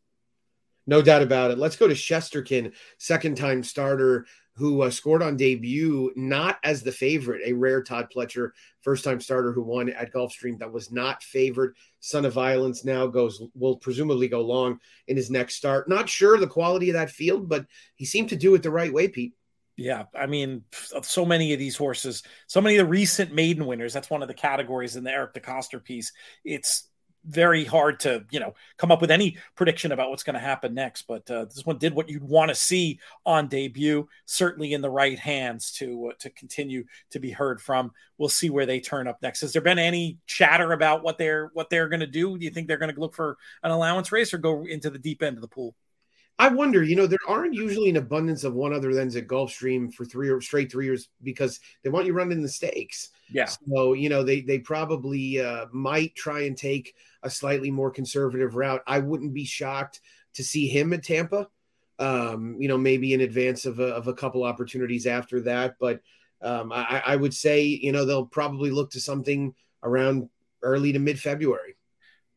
No doubt about it. Let's go to Shesterkin, second time starter who uh, scored on debut, not as the favorite, a rare Todd Pletcher first time starter who won at Gulfstream that was not favored. Son of Violence now goes, will presumably go long in his next start. Not sure the quality of that field, but he seemed to do it the right way, Pete. Yeah, I mean, so many of these horses, so many of the recent maiden winners. That's one of the categories in the Eric DeCoster piece. It's very hard to you know come up with any prediction about what's going to happen next. But uh, this one did what you'd want to see on debut. Certainly in the right hands to uh, to continue to be heard from. We'll see where they turn up next. Has there been any chatter about what they're what they're going to do? Do you think they're going to look for an allowance race or go into the deep end of the pool? I wonder, you know, there aren't usually an abundance of one other than at Gulfstream for three or straight three years because they want you running the stakes. Yeah. So, you know, they they probably uh, might try and take a slightly more conservative route. I wouldn't be shocked to see him at Tampa. Um, you know, maybe in advance of a, of a couple opportunities after that. But um, I, I would say, you know, they'll probably look to something around early to mid February.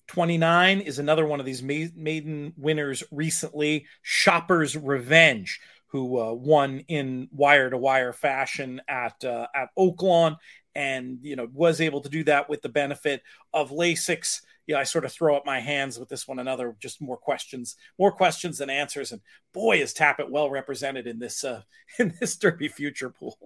29 is another one of these maiden winners recently, Shopper's Revenge, who uh, won in wire to wire fashion at uh, at Oaklawn and you know was able to do that with the benefit of Lasix. Yeah, I sort of throw up my hands with this one. Another just more questions, more questions than answers. And boy, is Tapit well represented in this uh, in this Derby future pool.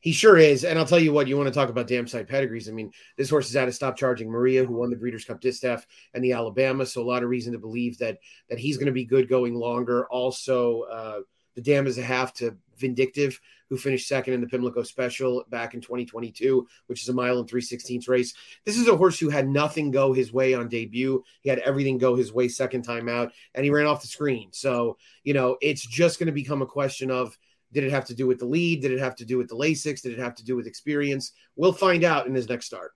He sure is. And I'll tell you what, you want to talk about dam side pedigrees. I mean, this horse is out of Stopchargingmaria, who won the Breeders' Cup Distaff and the Alabama. So a lot of reason to believe that that he's going to be good going longer. Also, uh, The Dam is a half to Vindictive, who finished second in the Pimlico Special back in 2022, which is a mile and 3 16ths race. This is a horse who had nothing go his way on debut. He had everything go his way second time out, and he ran off the screen. So, you know, it's just going to become a question of did it have to do with the lead? Did it have to do with the Lasix? Did it have to do with experience? We'll find out in his next start.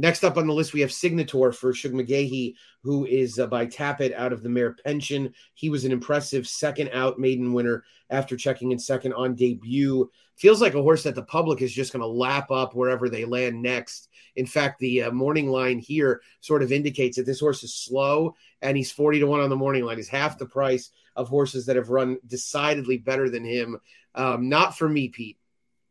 Next up on the list, we have Signator for Shug McGaughey, who is uh, by Tapit out of the mare Pension. He was an impressive second out maiden winner after checking in second on debut. Feels like a horse that the public is just going to lap up wherever they land next. In fact, the uh, morning line here sort of indicates that this horse is slow and he's 40 to 1 on the morning line. He's half the price of horses that have run decidedly better than him. Um, not for me, Pete.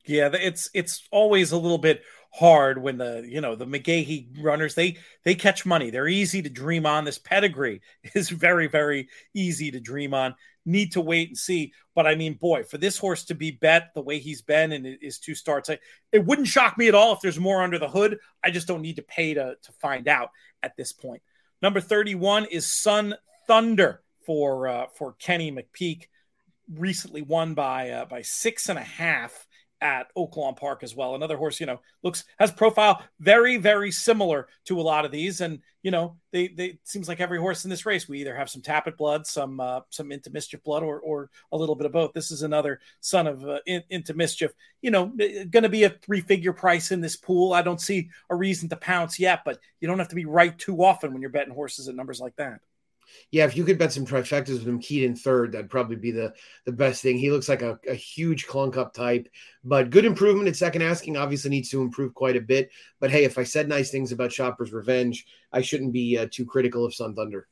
Yeah, it's it's always a little bit hard when the you know the McGaughey runners they they catch money. They're easy to dream on. This pedigree is very very easy to dream on. Need to wait and see. But I mean, boy, for this horse to be bet the way he's been and his two starts, I, it wouldn't shock me at all if there's more under the hood. I just don't need to pay to to find out at this point. Number thirty one is Sun Thunder for uh, for Kenny McPeek, Recently won by uh, by six and a half at Oaklawn Park as well. Another horse, you know, looks has profile very, very similar to a lot of these. And you know, they they seems like every horse in this race, we either have some Tapit blood, some uh, some into mischief blood, or or a little bit of both. This is another son of uh, in, into mischief. You know, going to be a three figure price in this pool. I don't see a reason to pounce yet, but you don't have to be right too often when you're betting horses at numbers like that yeah, if you could bet some trifectas with him keyed in third, that'd probably be the the best thing. He looks like a, a huge clunk up type, but good improvement at second asking. Obviously needs to improve quite a bit. But hey, if I said nice things about Shopper's Revenge, I shouldn't be uh, too critical of Sun Thunder.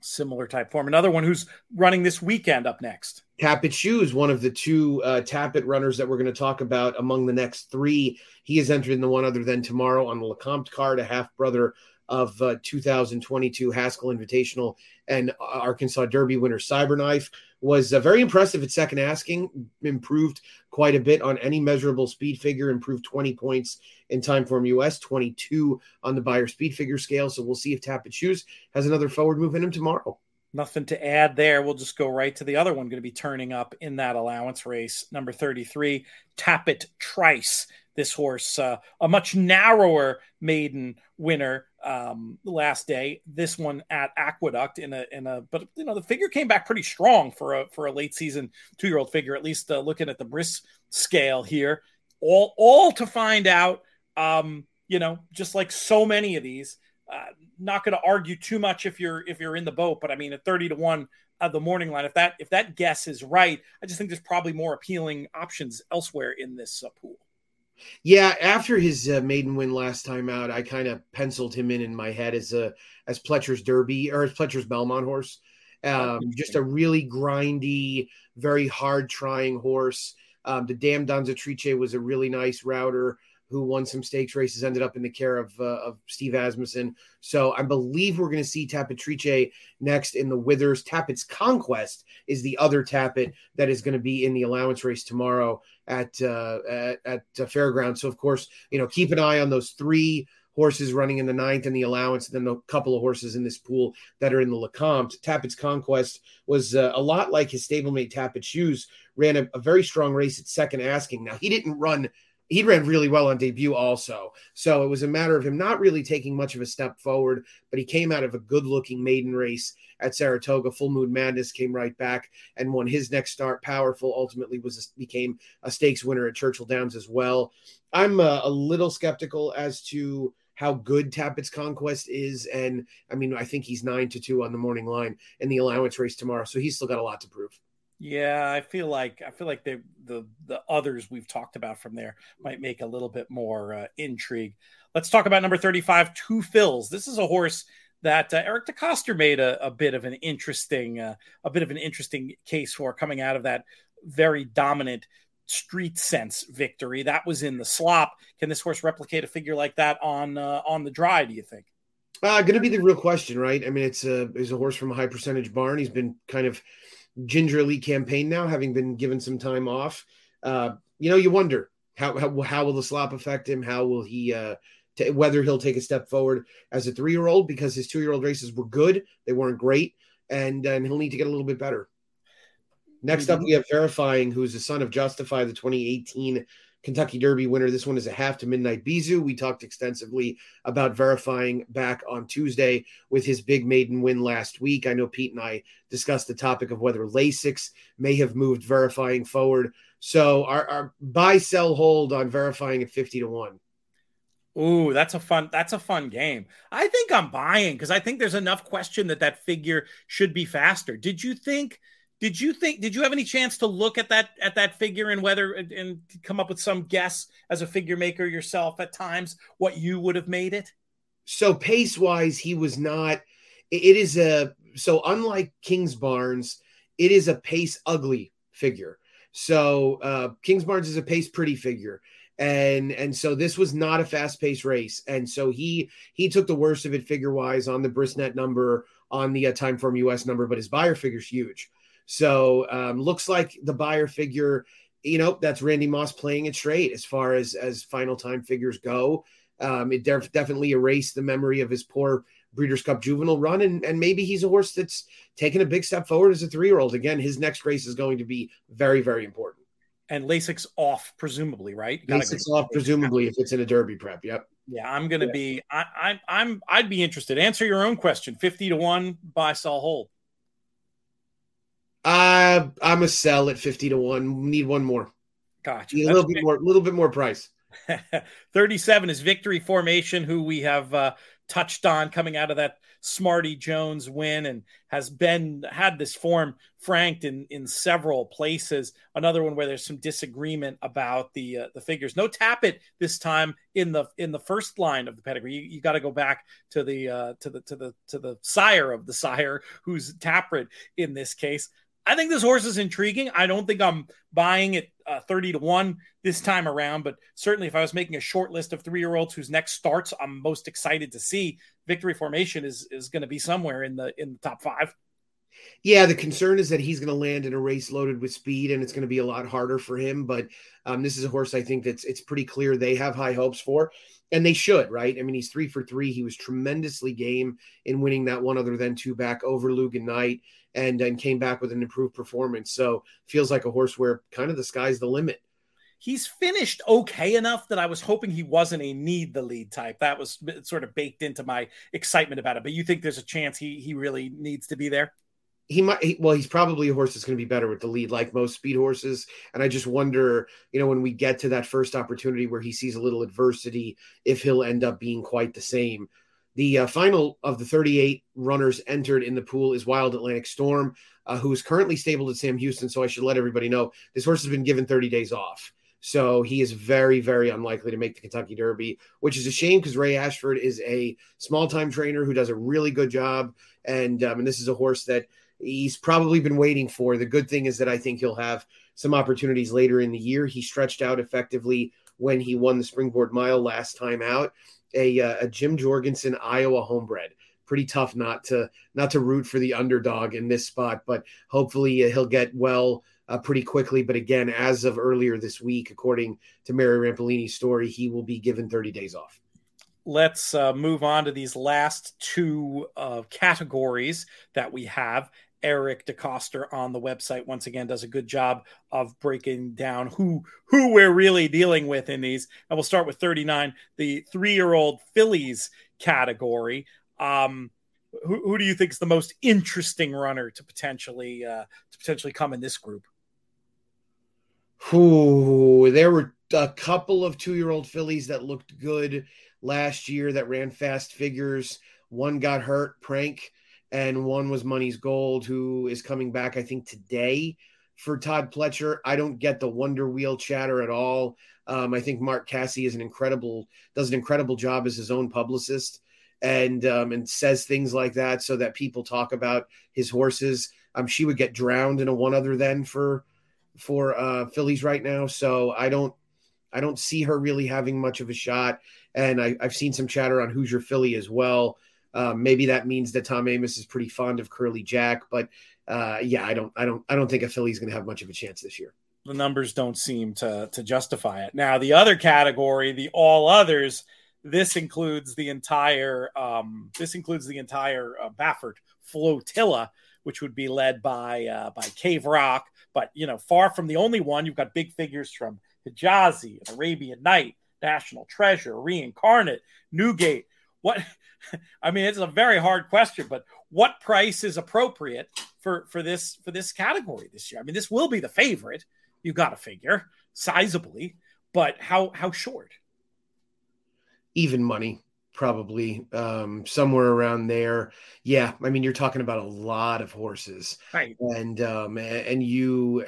Similar type form. Another one who's running this weekend up next. Tapit Shoes, one of the two uh, Tapit runners that we're going to talk about among the next three. He is entered in the one other than tomorrow on the Lecomte card, a half brother of uh, 2022 Haskell Invitational and Arkansas Derby winner Cyberknife was uh, very impressive at second asking, improved quite a bit on any measurable speed figure, improved 20 points in time Timeform US, 22 on the Beyer speed figure scale. So we'll see if Tapit Shoes has another forward move in him tomorrow. Nothing to add there. We'll just go right to the other one going to be turning up in that allowance race. Number 33, Tapit Trice. This horse, uh, a much narrower maiden winner um, last day. This one at Aqueduct in a in a, but you know the figure came back pretty strong for a for a late season two year old figure. At least uh, looking at the bris scale here, all all to find out. Um, you know, just like so many of these, uh, not going to argue too much if you're if you're in the boat. But I mean, at thirty to one of the morning line, if that if that guess is right, I just think there's probably more appealing options elsewhere in this uh, pool. Yeah, after his uh, maiden win last time out, I kind of penciled him in in my head as a as Pletcher's Derby or as Pletcher's Belmont horse. Um, just a really grindy, very hard trying horse. Um, the Dam Danzatrice was a really nice router who won some stakes races, ended up in the care of, uh, of Steve Asmussen. So I believe we're going to see Tapit Trice next in the Withers. Tapit's Conquest is the other Tapit that is going to be in the allowance race tomorrow at uh, at, at. So of course, you know, keep an eye on those three horses running in the ninth and the allowance, and then a couple of horses in this pool that are in the Lecomte. Tapit's Conquest was uh, a lot like his stablemate Tapit Shoes, ran a, a, very strong race at second asking. Now, he didn't run he ran really well on debut also. So it was a matter of him not really taking much of a step forward, but he came out of a good looking maiden race at Saratoga. Full Moon Madness came right back and won his next start. Powerful ultimately was a, became a stakes winner at Churchill Downs as well. I'm uh, a little skeptical as to how good Tapit's conquest is. And I mean, I think he's nine to two on the morning line in the allowance race tomorrow. So he's still got a lot to prove. Yeah, I feel like I feel like the the the others we've talked about from there might make a little bit more uh, intrigue. Let's talk about number 35, Two Phil's. This is a horse that uh, Eric DeCoster made a, a, bit of an interesting uh, a bit of an interesting case for coming out of that very dominant street sense victory. That was in the slop. Can this horse replicate a figure like that on uh, on the dry, do you think? Uh, going to be the real question, right? I mean, it's a, it's a horse from a high percentage barn. He's been kind of gingerly campaign now, having been given some time off. Uh, you know, you wonder how, how, how will the slop affect him? How will he uh, t- whether he'll take a step forward as a three year old because his two year old races were good, they weren't great, and and he'll need to get a little bit better. Next mm-hmm. up, we have Verifying, who's the son of Justify, the 2018 Kentucky Derby winner. This one is a half to midnight Bisou. We talked extensively about verifying back on Tuesday with his big maiden win last week. I know Pete and I discussed the topic of whether Lasix may have moved verifying forward. So our, our buy sell hold on verifying at 50 to 1. Ooh, that's a fun that's a fun game. I think I'm buying because I think there's enough question that that figure should be faster. Did you think did you think? Did you have any chance to look at that at that figure and whether and come up with some guess as a figure maker yourself at times what you would have made it? So pace wise, he was not. It is a so unlike Kingsbarns, it is a pace ugly figure. So uh Kingsbarns is a pace pretty figure and and so this was not a fast paced race and so he he took the worst of it figure wise on the brisnet number on the uh, Timeform us number but his Beyer figure's huge so um, looks like the Beyer figure, you know, that's Randy Moss playing it straight as far as as final time figures go. Um, it def- definitely erased the memory of his poor Breeders' Cup juvenile run, and and maybe he's a horse that's taken a big step forward as a three year old. Again, his next race is going to be very very important. And Lasix off, presumably, right? Lasix off, presumably, if it's in a Derby prep. Yep. Yeah, I'm going to yeah. be. I, I, I'm. I'd be interested. Answer your own question. Fifty to one, buy, sell, hold. Uh, I'm a sell at 50 to 1. Need one more. Gotcha. Need a little bit more, a little bit more price. 37 is Victory Formation, who we have uh, touched on coming out of that Smarty Jones win and has been had this form franked in in several places. Another one where there's some disagreement about the uh, the figures. No Tapit this time in the in the first line of the pedigree. You, you got to go back to the uh, to the to the to the sire of the sire, who's Tapit in this case. I think this horse is intriguing. I don't think I'm buying it uh, 30 to 1 this time around, but certainly if I was making a short list of three year olds whose next starts I'm most excited to see, victory formation is is going to be somewhere in the in the top five. Yeah, the concern is that he's going to land in a race loaded with speed, and it's going to be a lot harder for him. But um, this is a horse I think that's it's pretty clear they have high hopes for, and they should, right? I mean, he's three for three. He was tremendously game in winning that one other than two back over Lugan Knight and and came back with an improved performance. So feels like a horse where kind of the sky's the limit. He's finished okay enough that I was hoping he wasn't a need the lead type. That was sort of baked into my excitement about it. But you think there's a chance he he really needs to be there? He might he, well he's probably a horse that's going to be better with the lead like most speed horses and i just wonder you know when we get to that first opportunity where he sees a little adversity if he'll end up being quite the same the uh, final of the 38 runners entered in the pool is Wild Atlantic Storm, uh, who is currently stabled at Sam Houston. So I should let everybody know this horse has been given 30 days off. So he is very, very unlikely to make the Kentucky Derby, which is a shame because Ray Ashford is a small time trainer who does a really good job. And, um, and this is a horse that he's probably been waiting for. The good thing is that I think he'll have some opportunities later in the year. He stretched out effectively when he won the Springboard Mile last time out a, uh, a Jim Jorgensen Iowa homebred. Pretty tough not to not to root for the underdog in this spot, but hopefully uh, he'll get well uh, pretty quickly. But again, as of earlier this week, according to Mary Rampellini's story, he will be given 30 days off let's uh, move on to these last two uh, categories that we have. Eric DeCoster on the website once again does a good job of breaking down who who we're really dealing with in these. And we'll start with 39, the three-year-old fillies category. Um, who, who do you think is the most interesting runner to potentially uh, to potentially come in this group? Who there were a couple of two-year-old fillies that looked good last year that ran fast figures. One got hurt, prank and one was Money's Gold, who is coming back, I think, today for Todd Pletcher. I don't get the Wonder Wheel chatter at all. Um, I think Mark Casse is an incredible, does an incredible job as his own publicist, and um, and says things like that so that people talk about his horses. Um, she would get drowned in a one other than for for uh, fillies right now. So I don't I don't see her really having much of a shot. And I, I've seen some chatter on Hoosier Philly as well. Um, maybe that means that Tom Amoss is pretty fond of Curly Jack, but uh, yeah, I don't, I don't, I don't think a filly's going to have much of a chance this year. The numbers don't seem to to justify it. Now, the other category, the all others, this includes the entire, um, this includes the entire uh, Baffert flotilla, which would be led by uh, by Cave Rock, but you know, far from the only one. You've got big figures from Hejazi, Arabian Knight, National Treasure, Reincarnate, Newgate. What I mean, it's a very hard question, but what price is appropriate for for this for this category this year? I mean, this will be the favorite. You got to figure sizably, but how how short? Even money, probably um, somewhere around there. Yeah, I mean, you're talking about a lot of horses, right? And um, and you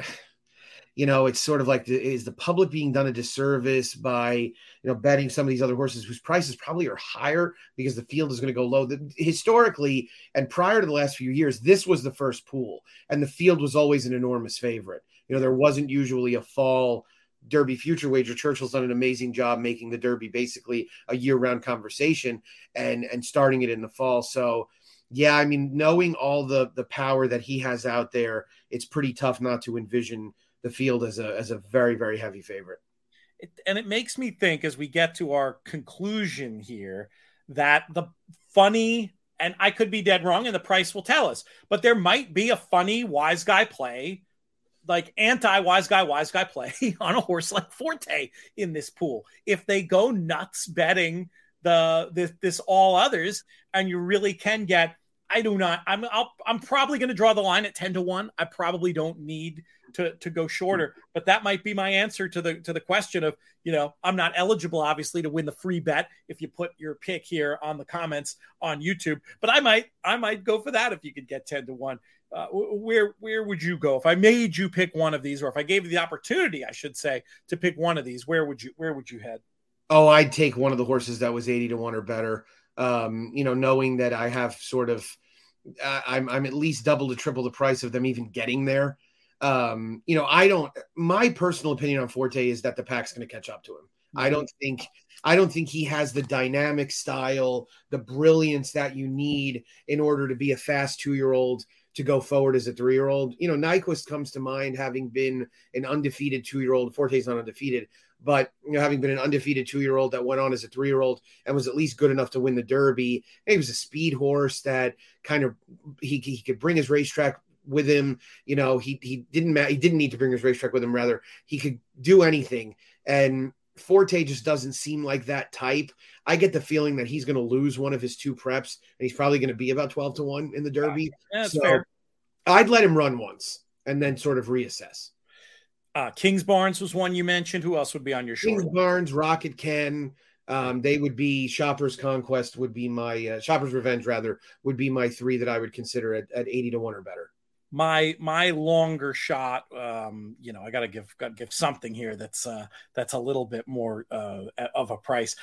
you know, it's sort of like the, is the public being done a disservice by you know betting some of these other horses whose prices probably are higher because the field is going to go low. The, historically, and prior to the last few years, this was the first pool, and the field was always an enormous favorite. You know, there wasn't usually a fall Derby future wager. Churchill's done an amazing job making the Derby basically a year-round conversation and and starting it in the fall. So yeah, I mean, knowing all the the power that he has out there, it's pretty tough not to envision the field as a as a very very heavy favorite. It, and it makes me think as we get to our conclusion here that the funny and I could be dead wrong and the price will tell us, but there might be a funny wise guy play like anti wise guy wise guy play on a horse like Forte in this pool. If they go nuts betting the this, this all others and you really can get I do not. I'm i am probably going to draw the line at ten to one. I probably don't need to to go shorter, but that might be my answer to the to the question of you know I'm not eligible obviously to win the free bet if you put your pick here on the comments on YouTube, but I might I might go for that if you could get ten to one. Uh, where where would you go if I made you pick one of these, or if I gave you the opportunity, I should say, to pick one of these? Where would you where would you head? Oh, I'd take one of the horses that was eighty to one or better. Um, you know, knowing that I have sort of I'm I'm at least double to triple the price of them even getting there. Um, you know, I don't. My personal opinion on Forte is that the pack's going to catch up to him. Mm-hmm. I don't think I don't think he has the dynamic style, the brilliance that you need in order to be a fast two year old to go forward as a three year old. You know, Nyquist comes to mind having been an undefeated two year old. Forte's not undefeated, but you know, having been an undefeated two year old that went on as a three year old and was at least good enough to win the Derby. He was a speed horse that kind of he, he could bring his racetrack with him. You know, he he didn't he didn't need to bring his racetrack with him. Rather, he could do anything. And Forte just doesn't seem like that type. I get the feeling that he's going to lose one of his two preps, and he's probably going to be about twelve to one in the Derby. Yeah, so fair. I'd let him run once and then sort of reassess. Uh, Kingsbarns was one you mentioned. Who else would be on your show? Kingsbarns, Rocket Can. Um, they would be Shoppers Conquest would be my uh, Shoppers Revenge rather would be my three that I would consider at, at eighty to one or better. My my longer shot, um, you know, I gotta give gotta give something here that's uh, that's a little bit more uh, of a price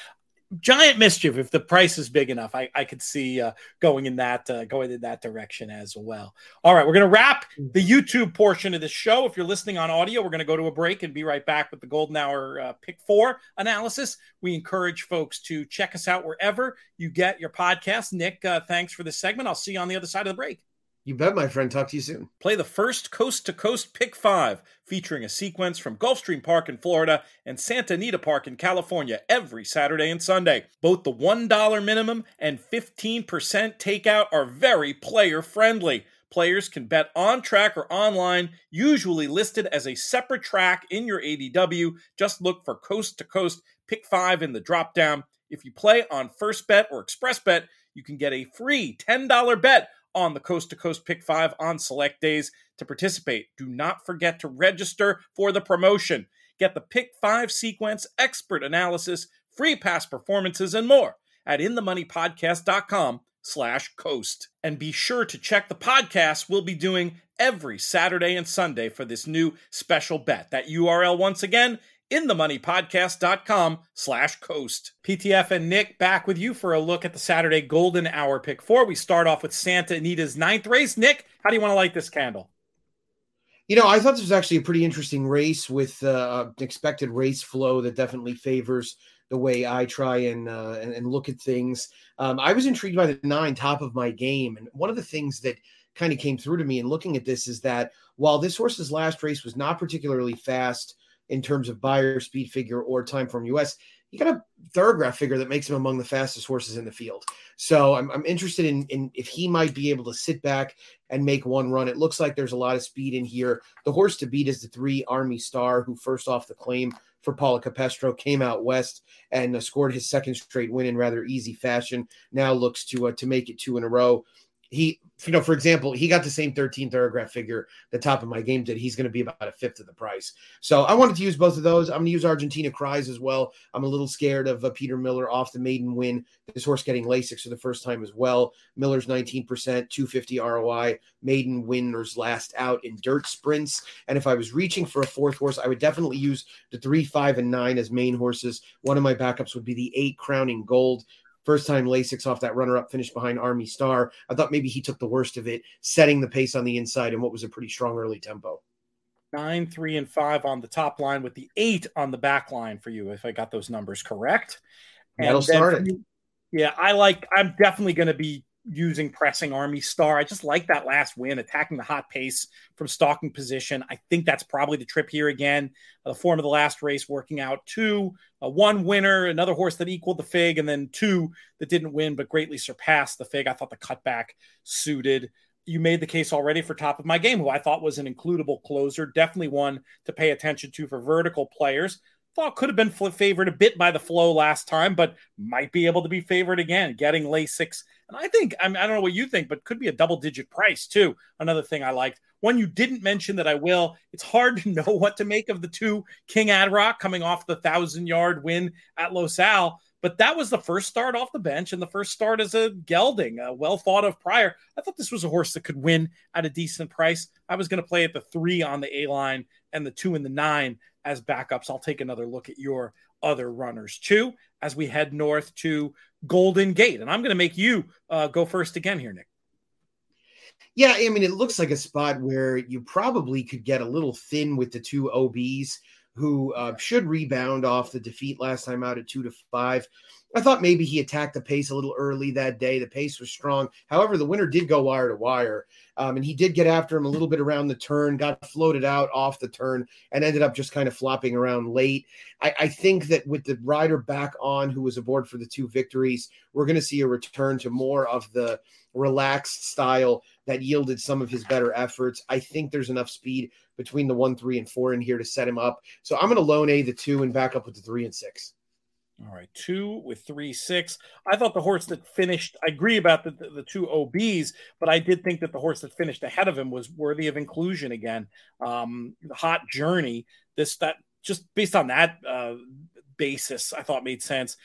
giant mischief. If the price is big enough i, I could see uh, going in that uh, going in that direction as well. All right we're going to wrap the youtube portion of the show. If you're listening on audio we're going to go to a break and be right back with the golden hour uh, pick four analysis. We encourage folks to check us out wherever you get your podcast nick uh, thanks for this segment. I'll see you on the other side of the break you bet, my friend. Talk to you soon. Play the first coast to coast pick five, featuring a sequence from Gulfstream Park in Florida and Santa Anita Park in California every Saturday and Sunday. Both the $1 minimum and 15% takeout are very player friendly. Players can bet on track or online, usually listed as a separate track in your ADW. Just look for coast to coast pick five in the drop down. If you play on First Bet or XpressBet, you can get a free $10 bet on the Coast to Coast Pick 5 on select days to participate. Do not forget to register for the promotion. Get the Pick 5 sequence, expert analysis, free pass performances, and more at inthemoneypodcast.com slash coast. And be sure to check the podcast we'll be doing every Saturday and Sunday for this new special bet. That URL once again inthemoneypodcast.com slash coast. PTF and Nick back with you for a look at the Saturday Golden Hour pick four. We start off with Santa Anita's ninth race. Nick, how do you want to light this candle? You know, I thought this was actually a pretty interesting race with uh, expected race flow that definitely favors the way I try and uh, and, and, look at things. Um, I was intrigued by the nine top of my game, and one of the things that kind of came through to me in looking at this is that while this horse's last race was not particularly fast, in terms of Beyer speed figure or Timeform US, you got a Thorograph figure that makes him among the fastest horses in the field. So I'm, I'm interested in, in if he might be able to sit back and make one run. It looks like there's a lot of speed in here. The horse to beat is the three Army Star, who first off the claim for Paula Capestro came out west and uh, scored his second straight win in rather easy fashion. Now looks to uh, to make it two in a row he, you know, for example, he got the same 13 Thorograph figure the top of my game did. He's going to be about a fifth of the price. So I wanted to use both of those. I'm going to use Argentina Cries as well. I'm a little scared of uh, Peter Miller off the maiden win. This horse getting Lasix for the first time as well. Miller's 19%, 250 ROI, maiden winners last out in dirt sprints. And if I was reaching for a fourth horse, I would definitely use the three, five, and nine as main horses. One of my backups would be the eight crowning gold. First time Lasix off that runner up finish behind Army Star. I thought maybe he took the worst of it, setting the pace on the inside and what was a pretty strong early tempo. Nine, three, and five on the top line with the eight on the back line for you, if I got those numbers correct. And That'll start it. Yeah, I like, I'm definitely going to be using pressing Army Star. I just like that last win, attacking the hot pace from stalking position. I think that's probably the trip here again. Uh, the form of the last race working out two, uh, one winner, another horse that equaled the Fig, and then two that didn't win but greatly surpassed the Fig. I thought the cutback suited. You made the case already for top of my game, who I thought was an includable closer. Definitely one to pay attention to for vertical players thought could have been favored a bit by the flow last time, but might be able to be favored again, getting Lasix. And I think, I, mean, I don't know what you think, but could be a double digit price too. Another thing I liked. One you didn't mention that I will. It's hard to know what to make of the two King Ad Rock coming off the thousand yard win at Los Al. But that was the first start off the bench and the first start as a gelding, a well thought of prior. I thought this was a horse that could win at a decent price. I was going to play at the three on the A line and the two and the nine as backups. I'll take another look at your other runners too as we head north to Golden Gate. And I'm going to make you uh, go first again here, Nick. Yeah, I mean, it looks like a spot where you probably could get a little thin with the two OBs who uh, should rebound off the defeat last time out at two to five. I thought maybe he attacked the pace a little early that day. The pace was strong. However, the winner did go wire to wire. Um, and he did get after him a little bit around the turn, got floated out off the turn, and ended up just kind of flopping around late. I, I think that with the rider back on, who was aboard for the two victories, we're going to see a return to more of the relaxed style that yielded some of his better efforts. I think there's enough speed between the one, three, and four in here to set him up. So I'm going to loan A the two and back up with the three and six. All right, two with three six. I thought the horse that finished. I agree about the, the, the two OBs, but I did think that the horse that finished ahead of him was worthy of inclusion again. Um, Hot Journey. This that just based on that uh, basis, I thought made sense.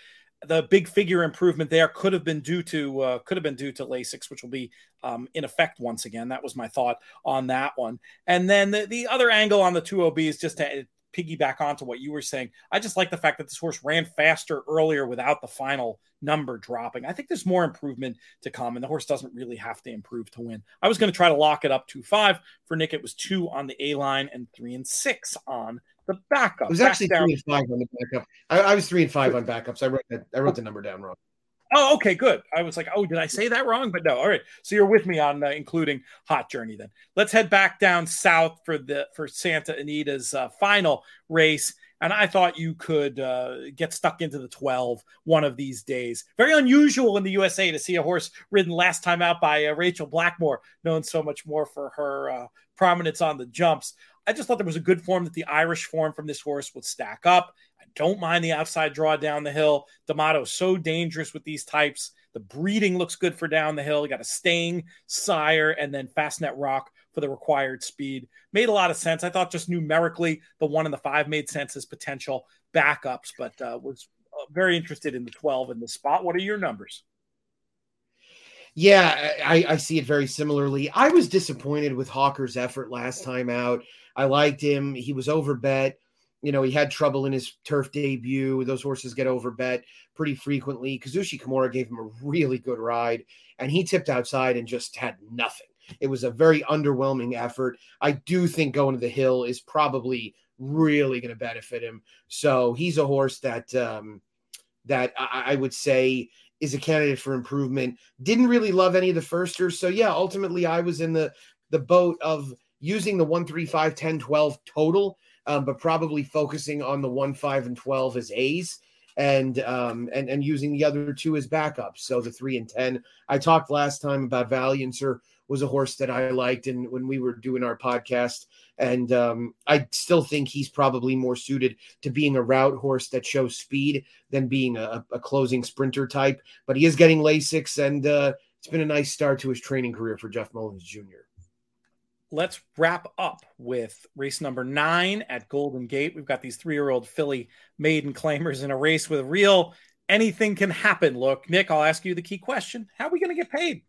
The big figure improvement there could have been due to uh, could have been due to Lasix, which will be um, in effect once again. That was my thought on that one. And then the, the other angle on the 2OB is just to piggyback onto what you were saying, I just like the fact that this horse ran faster earlier without the final number dropping. I think there's more improvement to come, and the horse doesn't really have to improve to win. I was going to try to lock it up two five. For Nick, it was two on the A line and three and six on the backup. It was actually three and five on the backup. I, I was three and five on backups. I wrote that, I wrote the number down wrong. Oh, okay, good. I was like, oh, did I say that wrong? But no. All right. So you're with me on uh, including Hot Journey. Then let's head back down south for the for Santa Anita's uh, final race. And I thought you could uh, get stuck into the 12 one of these days. Very unusual in the USA to see a horse ridden last time out by uh, Rachel Blackmore, known so much more for her uh, prominence on the jumps. I just thought there was a good form that the Irish form from this horse would stack up. I don't mind the outside draw down the hill. D'Amato is so dangerous with these types. The breeding looks good for down the hill. You got a staying sire and then Fastnet Rock for the required speed. Made a lot of sense. I thought just numerically the one and the five made sense as potential backups, but uh, was uh, very interested in the 12 in the spot. What are your numbers? Yeah, I, I, see it very similarly. I was disappointed with Hawker's effort last time out. I liked him. He was overbet. You know, he had trouble in his turf debut. Those horses get overbet pretty frequently. Kazushi Kimura gave him a really good ride, and he tipped outside and just had nothing. It was a very underwhelming effort. I do think going to the hill is probably really going to benefit him. So he's a horse that um, that I, I would say is a candidate for improvement. Didn't really love any of the firsters. So yeah, ultimately I was in the the boat of using the 1 3 5 10 12 total um, but probably focusing on the one, five, and twelve as A's and um, and and using the other two as backups. So the three and ten. I talked last time about Valiancer was a horse that I liked, and when we were doing our podcast, and um, I still think he's probably more suited to being a route horse that shows speed than being a, a closing sprinter type. But he is getting Lasix, and uh, it's been a nice start to his training career for Jeff Mullins Jr let's wrap up with race number nine at Golden Gate. We've got these three year old filly maiden claimers in a race with real anything can happen look. Nick, I'll ask you the key question How are we going to get paid?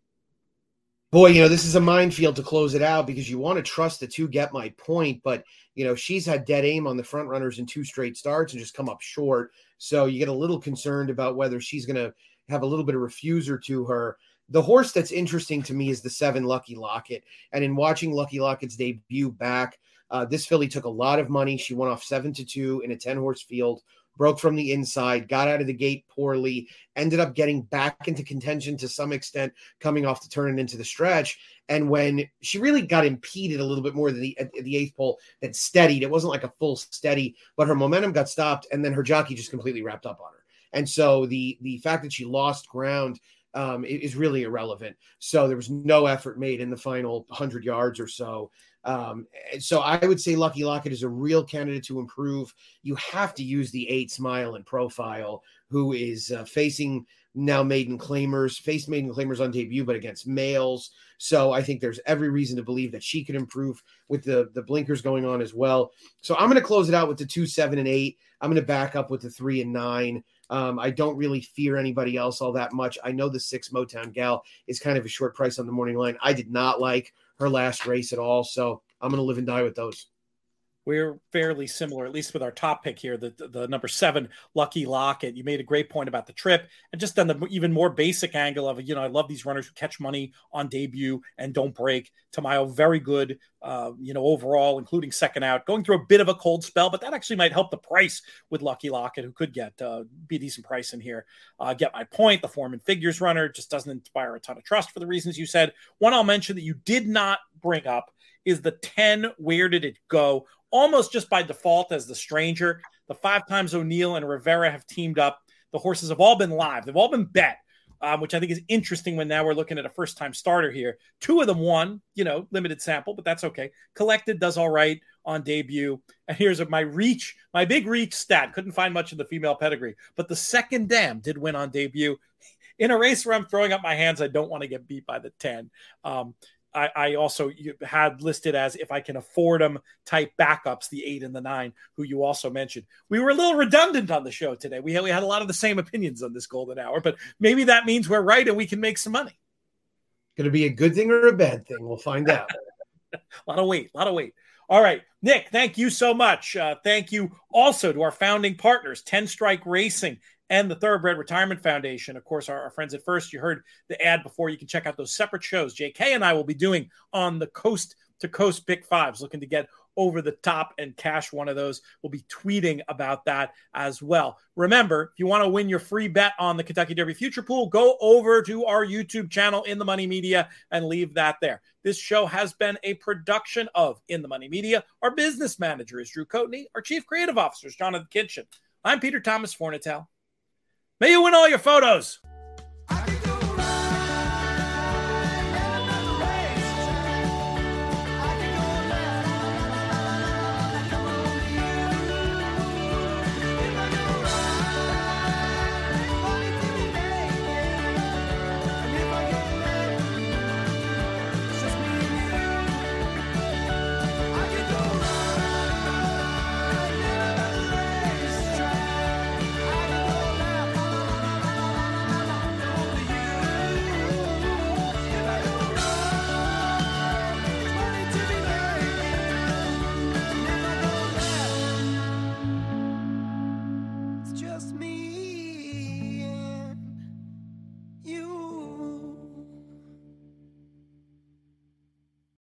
Boy, you know, this is a minefield to close it out because you want to trust the two get my point, but you know, she's had dead aim on the front runners in two straight starts and just come up short. So you get a little concerned about whether she's going to have a little bit of refuser to her the horse that's interesting to me is the seven Lucky Locket. And in watching Lucky Locket's debut back, uh, this filly took a lot of money. She went off seven to two in a 10 horse field, broke from the inside, got out of the gate poorly, ended up getting back into contention to some extent, coming off the turn and into the stretch. And when she really got impeded a little bit more than the, at the eighth pole, that steadied. It wasn't like a full steady, but her momentum got stopped, and then her jockey just completely wrapped up on her. And so the the fact that she lost ground um, is really irrelevant. So there was no effort made in the final 100 yards or so. Um, so I would say Lucky Locket is a real candidate to improve. You have to use the eight smile and profile, who is uh, facing now maiden claimers, faced maiden claimers on debut, but against males. So I think there's every reason to believe that she could improve with the the blinkers going on as well. So I'm going to close it out with the two, seven, and eight. I'm going to back up with the three and nine. Um, I don't really fear anybody else all that much. I know the six Motown gal is kind of a short price on the morning line. I did not like her last race at all. So I'm going to live and die with those we're fairly similar, at least with our top pick here, the, the, number seven, Lucky Locket. You made a great point about the trip and just on the even more basic angle of, you know, I love these runners who catch money on debut and don't break. Tamayo, very good, uh, you know, overall, including second out, going through a bit of a cold spell, but that actually might help the price with Lucky Locket, who could get uh, be a decent price in here. Uh, get my point. The form and figures runner just doesn't inspire a ton of trust for the reasons you said. One I'll mention that you did not bring up is the 10 where did it go almost just by default as the stranger. The five times O'Neill and Rivera have teamed up. The horses have all been live. They've all been bet, um, which I think is interesting when now we're looking at a first time starter here. Two of them won, you know, limited sample, but that's okay. Collected does all right on debut. And here's my reach, my big reach stat. Couldn't find much of the female pedigree, but the second dam did win on debut. In a race where I'm throwing up my hands, I don't want to get beat by the 10. Um, I, I, also had listed as if I can afford them type backups, the eight and the nine, who you also mentioned. We were a little redundant on the show today. We had, we had a lot of the same opinions on this golden hour, but maybe that means we're right and we can make some money. Going to be a good thing or a bad thing? We'll find out. a lot of weight, a lot of weight. All right, Nick, thank you so much. Uh, thank you also to our founding partners, 10 Strike Racing and the Thoroughbred Retirement Foundation. Of course, our, our, friends at First, you heard the ad before. You can check out those separate shows JK and I will be doing on the Coast to Coast Pick Fives, looking to get over the top and cash one of those. We'll be tweeting about that as well. Remember, if you want to win your free bet on the Kentucky Derby Future Pool, go over to our YouTube channel, In the Money Media, and leave that there. This show has been a production of In the Money Media. Our business manager is Drew Coatney. Our chief creative officer is Jonathan Kitchen. I'm Peter Thomas Fornatale. May you win all your photos.